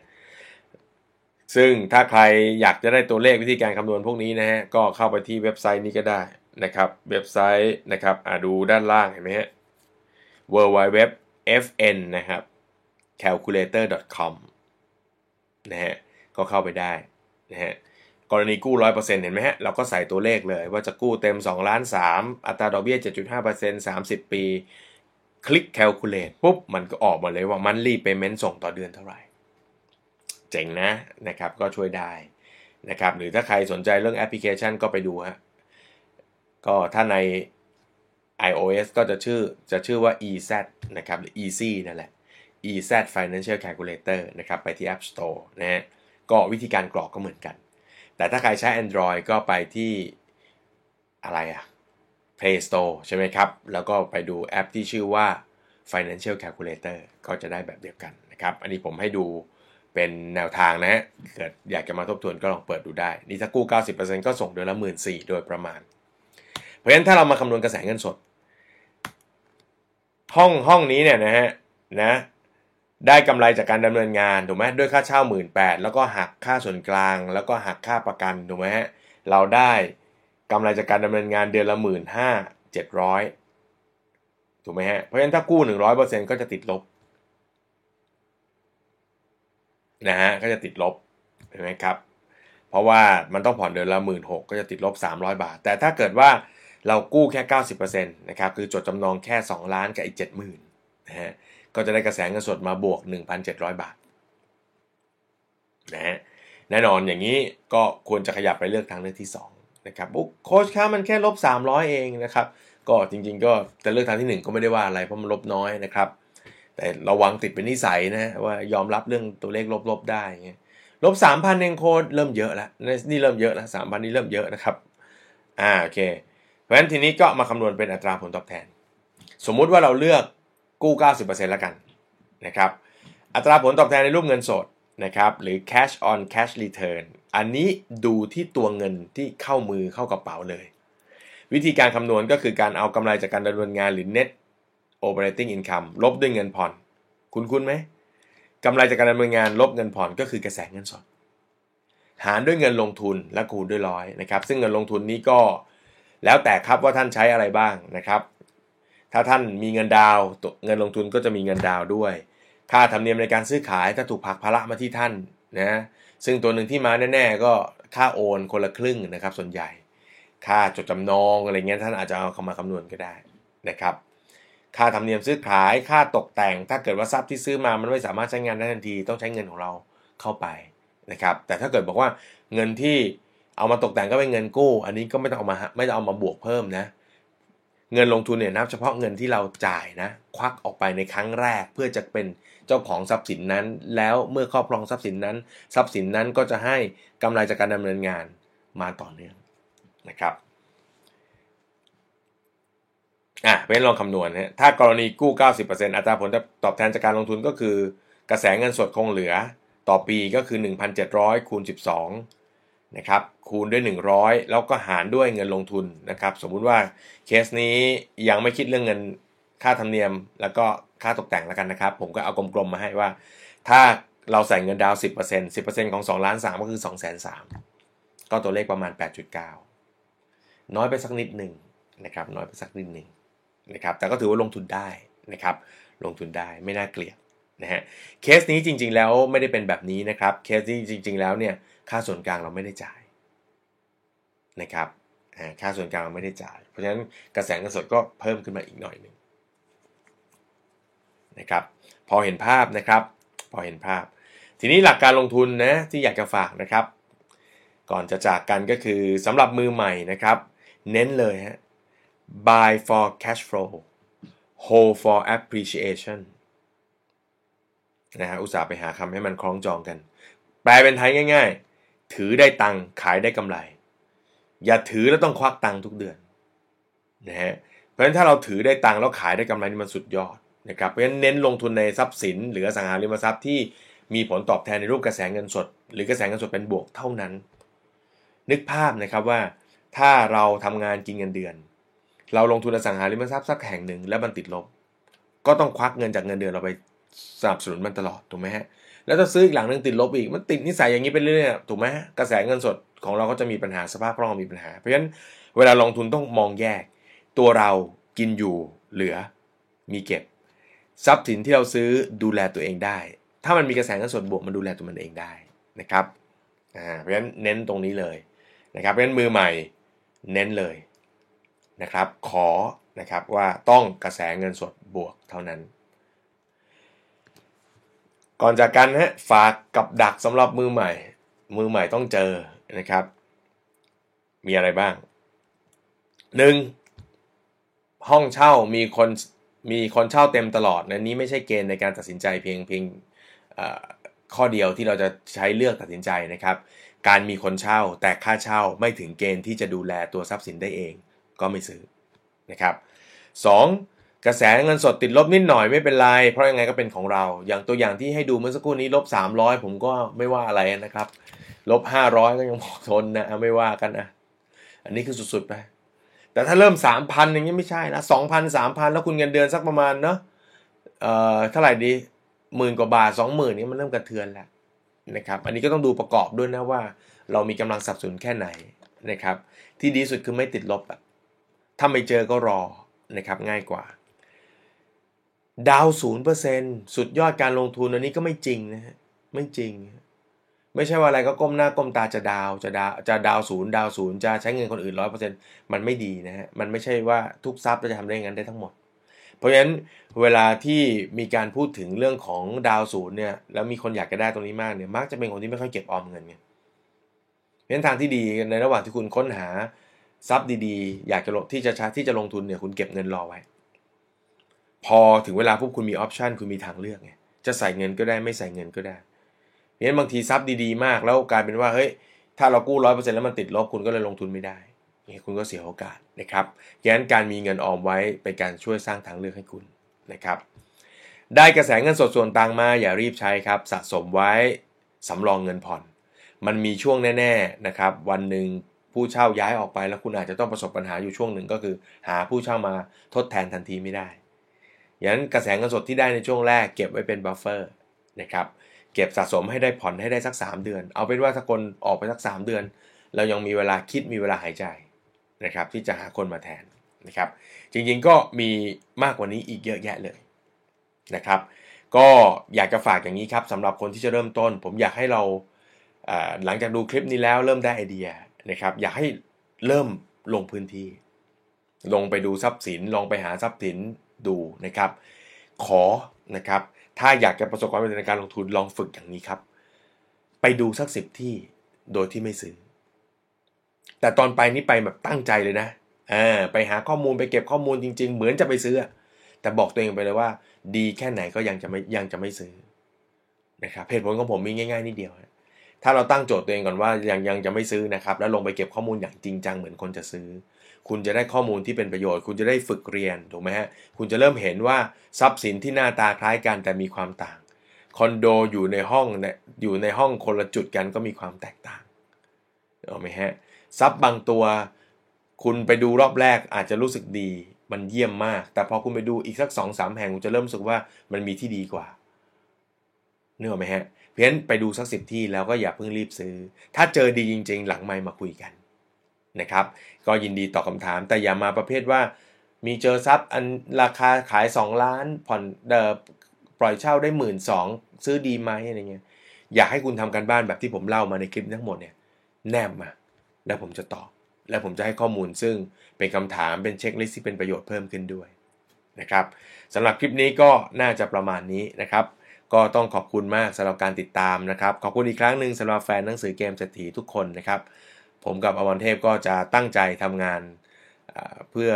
ซึ่งถ้าใครอยากจะได้ตัวเลขวิธีการคำนวณพวกนี้นะฮะก็เข้าไปที่เว็บไซต์นี้ก็ได้นะครับ เว็บไซต์นะครับอ่าดูด้านล่างเห็นไหมฮะ w w w fn นะครับ calculator.com นะฮะก็เข้าไปได้นะฮะกรณีกู้ 100%เห็นไหมฮะ เราก็ใส่ตัวเลขเลยว่าจะกู้เต็ม 2 ล้าน 3 อัตราดอกเบี้ย 7.5% 30 ปี คลิก calculate ปุ๊บ มันก็ออกมาเลยว่า monthly payment ส่งต่อเดือนเท่าไหร่ เจ๋งนะนะครับ ก็ช่วยได้นะครับ หรือถ้าใครสนใจเรื่องแอปพลิเคชันก็ไปดูฮะ ก็ถ้าใน iOS ก็จะชื่อจะชื่อว่า EZ นะครับหรือ Easy นั่นแหละ EZ Financial Calculator นะครับไปที่ App Store นะฮะก็วิธีการกรอกก็เหมือนกัน แต่ถ้าใครใช้ Android ก็ไปที่อะไรอะ Play Store ใช่ไหมครับ แล้วก็ไปดูแอปที่ชื่อว่า Financial Calculator ก็จะได้แบบเดียวกันนะครับ อันนี้ผมให้ดูเป็นแนวทางนะฮะ เกิดอยากจะมาทบทวนก็ลองเปิดดูได้ นี่ถ้ากู้ 90%ก็ส่งเดือนละ 1 4ื่นโดยประมาณ เพราะฉะนั้นถ้าเรามาคำนวณกระแสเงินสด ห้องห้องนี้เนี่ยนะฮะนะ ได้กำไรจากการดำเนินงานถูกไหมด้วยค่าเช่าหมื่นแปดแล้วก็หักค่าส่วนกลาง แล้วก็หักค่าประกันถูกไหมฮะเราได้กำไรจากการดำเนินงานเดือนละหมื่นห้าเจ็ดร้อยถูกไหมฮะเพราะฉะนั้นถ้ากู้หนึ่งร้อยเปอร์เซ็นก็จะติดลบนะฮะก็จะติดลบเห็นไหมครับ เพราะว่ามันต้องผ่อนเดือนละหมื่นหกก็จะติดลบ 300 บาท แต่ถ้าเกิดว่าเรากู้แค่ 90%นะครับคือจดจำนองแค่ 2 ล้านกับอีก 70,000นะฮะ ก็จะได้กระแสเงินสดมาบวก 1,700 บาทนะฮะแน่นอนอย่างนี้ก็ควรจะขยับไปเลือกทางเลือกที่2นะครับโค้ชค่ามันแค่ลบ 300 เองนะครับ ก็จริงๆ ก็จะเลือกทางที่ 1 ก็ไม่ได้ว่าอะไรเพราะมันลบน้อยนะครับ แต่ระวังติดเป็นนิสัยนะว่ายอมรับเรื่องตัวเลขลบๆได้เงี้ยลบสามพันเองโค้ดเริ่มเยอะแล้วนี่เริ่มเยอะแล้วสามพันนี่เริ่มเยอะนะครับอ่าโอเค เพราะฉะนั้นทีนี้ก็มาคำนวณเป็นอัตราผลตอบแทน สมมุติว่าเราเลือก กู้ 90%แล้วกันนะครับอัตราผลตอบแทนในรูปเงินสดนะครับหรือ cash on cash return อันนี้ดูที่ตัวเงินที่เข้ามือเข้ากระเป๋าเลย วิธีการคำนวณก็คือการเอากำไรจากการดำเนินงานหรือ net operating income ลบด้วยเงินผ่อน คุณคุณไหมกำไรจากการดำเนินงานลบเงินผ่อนก็คือกระแสเงินสด หารด้วยเงินลงทุนและคูณด้วยร้อยนะครับซึ่งเงินลงทุนนี้ก็แล้วแต่ครับว่าท่านใช้อะไรบ้างนะครับ ถ้าท่านมีเงินดาวเงินลงทุนก็จะมีเงินดาวด้วย ค่าธรรมเนียมในการซื้อขายถ้าถูกผักภาระมาที่ท่านนะซึ่งตัวหนึ่งที่มาแน่ๆก็ค่าโอนคนละครึ่งนะครับส่วนใหญ่ ค่าจดจำนองอะไรเงี้ยท่านอาจจะเอาเข้ามาคำนวณก็ได้นะครับค่าธรรมเนียมซื้อขายค่าตกแต่ง ถ้าเกิดว่าทรัพย์ที่ซื้อมามันไม่สามารถใช้งานได้ทันทีต้องใช้เงินของเราเข้าไปนะครับแต่ถ้าเกิดบอกว่าเงินที่เอามาตกแต่งก็เป็นเงินกู้ อันนี้ก็ไม่ต้องเอามาไม่ต้องเอามาบวกเพิ่มนะ เงินลงทุนเนี่ยนับเฉพาะเงินที่เราจ่ายนะ ควักออกไปในครั้งแรกเพื่อจะเป็นเจ้าของทรัพย์สินนั้น แล้วเมื่อครอบครองทรัพย์สินนั้น ทรัพย์สินนั้นก็จะให้กำไรจากการดำเนินงานมาต่อเนื่องนะครับอะเป็นลองคำนวณนะถ้ากรณีกู้ 90%อัตราผลตอบแทนจากการลงทุนก็คือกระแสเงินสดคงเหลือ ต่อปีก็คือ 1,700คูณ12 นะครับคูณด้วย 100 แล้วก็หารด้วยเงินลงทุนนะครับสมมุติว่าเคสนี้ยังไม่คิดเรื่องเงินค่าธรรมเนียม แล้วก็ค่าตกแต่งแล้วกันนะครับ ผมก็เอากลมๆมาให้ว่า ถ้าเราใส่เงินดาว 10% 10%ของ 2 ล้าน 3 ก็คือ 2 3 0 0 0ก็ตัวเลขประมาณ 8.9 น้อยไปสักนิดหนึ่งนะครับน้อยไปสักนิดหนึ่งนะครับแต่ก็ถือว่าลงทุนได้นะครับลงทุนได้ไม่น่าเกลียดนะฮะเคสนี้จริง ๆ แล้วไม่ได้เป็นแบบนี้นะครับเคสนี้จริง ๆ แล้วเนี่ย ค่าส่วนกลางเราไม่ได้จ่ายนะครับค่าส่วนกลางเราไม่ได้จ่าย เพราะฉะนั้นกระแสเงินสดก็เพิ่มขึ้นมาอีกหน่อยหนึ่งนะครับพอเห็นภาพนะครับ พอเห็นภาพ ทีนี้หลักการลงทุนนะที่อยากจะฝากนะครับ ก่อนจะจากกันก็คือสำหรับมือใหม่นะครับ เน้นเลยฮะ buy for cash flow hold for appreciation นะฮะอุตส่าห์ไปหาคำให้มันคล้องจองกัน แปลเป็นไทยง่าย ๆ ถือได้ตังค์ขายได้กำไร อย่าถือแล้วต้องควักตังค์ทุกเดือนนะฮะเพราะฉะนั้นถ้าเราถือได้ตังค์แล้วขายได้กำไรนี่มันสุดยอดนะครับเพราะฉะนั้นเน้นลงทุนในทรัพย์สิน หรือสังหาริมทรัพย์ที่มีผลตอบแทนในรูปกระแสเงินสด หรือกระแสเงินสดเป็นบวกเท่านั้น นึกภาพนะครับว่า ถ้าเราทำงานกินเงินเดือน เราลงทุนอสังหาริมทรัพย์สักแห่งหนึ่งแล้วมันติดลบ ก็ต้องควักเงินจากเงินเดือนเราไปสนับสนุนมันตลอดถูกไหมฮะ แล้วถ้าซื้ออีกหลังหนึ่งติดลบอีกมันติดนิสัยอย่างนี้ไปเรื่อยๆถูกไหมกระแสเงินสดของเราก็จะมีปัญหาสภาพคล่องมีปัญหา เพราะฉะนั้นเวลาลงทุนต้องมองแยก ตัวเรากินอยู่เหลือมีเก็บ ทรัพย์สินที่เราซื้อดูแลตัวเองได้ ถ้ามันมีกระแสเงินสดบวกมันดูแลตัวมันเองได้นะครับเพราะฉะนั้นเน้นตรงนี้เลยนะครับเพราะฉะนั้นมือใหม่เน้นเลยนะครับ ขอนะครับว่าต้องกระแสเงินสดบวกเท่านั้น ก่อนจากกันฮะฝากกับดักสำหรับมือใหม่ มือใหม่ต้องเจอนะครับ มีอะไรบ้าง 1. ห้องเช่ามีคนมีคนเช่าเต็มตลอดนะนี้ไม่ใช่เกณฑ์ในการตัดสินใจเพียงเพียงข้อเดียวที่เราจะใช้เลือกตัดสินใจนะครับ การมีคนเช่าแต่ค่าเช่าไม่ถึงเกณฑ์ที่จะดูแลตัวทรัพย์สินได้เอง ก็ไม่ซื้อนะครับ 2. กระแสเงินสดติดลบนิดหน่อยไม่เป็นไร เพราะยังไงก็เป็นของเรา อย่างตัวอย่างที่ให้ดูเมื่อสักครู่นี้ลบ300 ผมก็ไม่ว่าอะไรนะครับ ลบ 500 ก็ยังพอทนนะไม่ว่ากันนะอันนี้คือสุดๆไป แต่ถ้าเริ่ม 3,000 อย่างนี้ไม่ใช่นะ2,000 3,000 แล้วคุณเงินเดือนสักประมาณเนาะเอ่อเท่าไหร่ดีหมื่นกว่าบาท 20,000นี่มันเริ่มกระเทือนแล้วนะครับ อันนี้ก็ต้องดูประกอบด้วยนะว่า เรามีกำลังสับสนแค่ไหนนะครับ ที่ดีสุดคือไม่ติดลบอะถ้าไม่เจอก็รอนะครับง่ายกว่า ดาวศูนย์เปอร์เซ็นสุดยอดการลงทุนอันนี้ก็ไม่จริงนะฮะไม่จริง ไม่ใช่ว่าอะไรก็ก้มหน้าก้มตาจะดาวจะดาวจะดาวศูนย์ดาวศูนย์จะใช้เงินคนอื่นร้อยเปอร์เซ็นมันไม่ดีนะฮะมันไม่ใช่ว่าทุกทรัพย์จะทำได้งั้นได้ทั้งหมด เพราะฉะนั้นเวลาที่มีการพูดถึงเรื่องของดาวศูนย์เนี่ยแล้วมีคนอยากจะได้ตรงนี้มากเนี่ยมักจะเป็นคนที่ไม่ค่อยเก็บออมเงินไงเพราะฉะนั้นทางที่ดีในระหว่างที่คุณค้นหาทรัพย์ดีๆ อยากจะลงที่จะชาที่จะลงทุนเนี่ยคุณเก็บเงินรอไว้ พอถึงเวลาพวกคุณมีออปชันคุณมีทางเลือกไงจะใส่เงินก็ได้ไม่ใส่เงินก็ได้เพราะฉะนั้นบางทีทรัพย์ดีๆ มากแล้วกลายเป็นว่าเฮ้ยถ้าเรากู้ร้อยเปอร์เซ็นต์แล้วมันติดลบคุณก็เลยลงทุนไม่ได้นี่คุณก็เสียโอกาสนะครับดังนั้นการมีเงินออมไว้เป็นการช่วยสร้างทางเลือกให้คุณนะครับ ได้กระแสเงินสดส่วนต่างมาอย่ารีบใช้ครับ สะสมไว้สำรองเงินผ่อน มันมีช่วงแน่ๆนะครับ วันหนึ่งผู้เช่าย้ายออกไปแล้วคุณอาจจะต้องประสบปัญหาอยู่ช่วงหนึ่งก็คือ หาผู้เช่ามาทดแทนทันทีไม่ได้ อย่างนั้นกระแสเงินสดที่ได้ในช่วงแรกเก็บไว้เป็น buffer นะครับเก็บสะสมให้ได้ผ่อนให้ได้สัก 3 เดือน เอาเป็นว่าถ้าคนออกไปสัก 3 เดือน เรายังมีเวลาคิดมีเวลาหายใจนะครับที่จะหาคนมาแทนนะครับจริงๆก็มีมากกว่านี้อีกเยอะแยะเลยนะครับก็อยากจะฝากอย่างนี้ครับสำหรับคนที่จะเริ่มต้น ผมอยากให้เราหลังจากดูคลิปนี้แล้วเริ่มได้ไอเดียนะครับอยากให้เริ่มลงพื้นที่ ลงไปดูทรัพย์สินลองไปหาทรัพย์สิน ดูนะครับ ขอนะครับ ถ้าอยากจะประสบความสำเร็จในการลงทุนลองฝึกอย่างนี้ครับ ไปดูสักสิบที่โดยที่ไม่ซื้อ แต่ตอนไปนี่ไปแบบตั้งใจเลยนะอ่าไปหาข้อมูลไปเก็บข้อมูลจริง ๆ เหมือนจะไปซื้อ แต่บอกตัวเองไปเลยว่า ดีแค่ไหนก็ยังจะไม่ยังจะไม่ซื้อนะครับเหตุผลของผมมีง่ายๆนิดเดียวถ้าเราตั้งโจทย์ตัวเองก่อนว่ายังยังจะไม่ซื้อนะครับ แล้วลงไปเก็บข้อมูลอย่างจริงจังเหมือนคนจะซื้อ คุณจะได้ข้อมูลที่เป็นประโยชน์ คุณจะได้ฝึกเรียนถูกไหมฮะคุณจะเริ่มเห็นว่าทรัพย์สินที่หน้าตาคล้ายกันแต่มีความต่างคอนโดอยู่ในห้องเนี่ยอยู่ในห้องคนละจุดกันก็มีความแตกต่างเอาไหมฮะทรัพย์บางตัวคุณไปดูรอบแรกอาจจะรู้สึกดีมันเยี่ยมมาก แต่พอคุณไปดูอีกสักสองสามแห่งคุณจะเริ่มรู้สึกว่ามันมีที่ดีกว่าเนื้อไหมฮะ เพี้ยนไปดูสักสิบที่แล้วก็อย่าเพิ่งรีบซื้อ ถ้าเจอดีจริง ๆ หลังไม่มาคุยกัน นะครับ ก็ยินดีตอบคาถามแต่อย่ามาประเภทว่า มีเจอทรัพย์อันราคาขาย 2 ล้านผ่อนเดปล่อยเช่าได้หมื่นสองซื้อดีไหมอะไรเงี้ยอยากให้คุณทำการบ้านแบบที่ผมเล่ามาในคลิปทั้งหมดเนี่ยแนบมา แล้วผมจะตอบ แล้วผมจะให้ข้อมูลซึ่งเป็นคำถามเป็นเช็คลิสต์ที่เป็นประโยชน์เพิ่มขึ้นด้วยนะครับสำหรับคลิปนี้ก็น่าจะประมาณนี้นะครับก็ต้องขอบคุณมากสำหรับการติดตามนะครับ ขอบคุณอีกครั้งหนึ่งสำหรับแฟนหนังสือเกมเศรษฐีทุกคนนะครับ ผมกับอมรเทพก็จะตั้งใจทำงานเพื่อ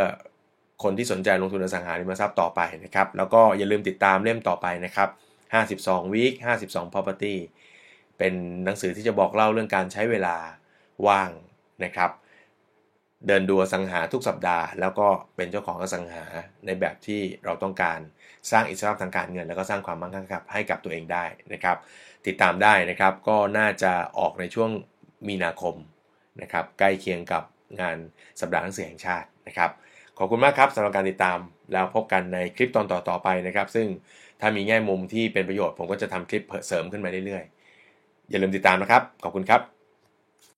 คนที่สนใจลงทุนอสังหาริมทรัพย์ต่อไปนะครับ แล้วก็อย่าลืมติดตามเล่มต่อไปนะครับ 52 week 52 property เป็นหนังสือที่จะบอกเล่าเรื่องการใช้เวลาว่างนะครับ เดินดูอสังหาทุกสัปดาห์ แล้วก็เป็นเจ้าของอสังหาในแบบที่เราต้องการสร้างอิสระทางการเงิน แล้วก็สร้างความมั่งคั่งให้กับตัวเองได้นะครับ ติดตามได้นะครับก็น่าจะออกในช่วงมีนาคม นะครับใกล้เคียงกับงานสัปดาห์หนังสือแห่งชาตินะครับขอบคุณมากครับสำหรับการติดตามแล้วพบกันในคลิปตอนต่อๆไปนะครับ ซึ่งถ้ามีแง่มุมที่เป็นประโยชน์ ผมก็จะทำคลิปเสริมขึ้นมาเรื่อยๆ อย่าลืมติดตามนะครับ ขอบคุณครับ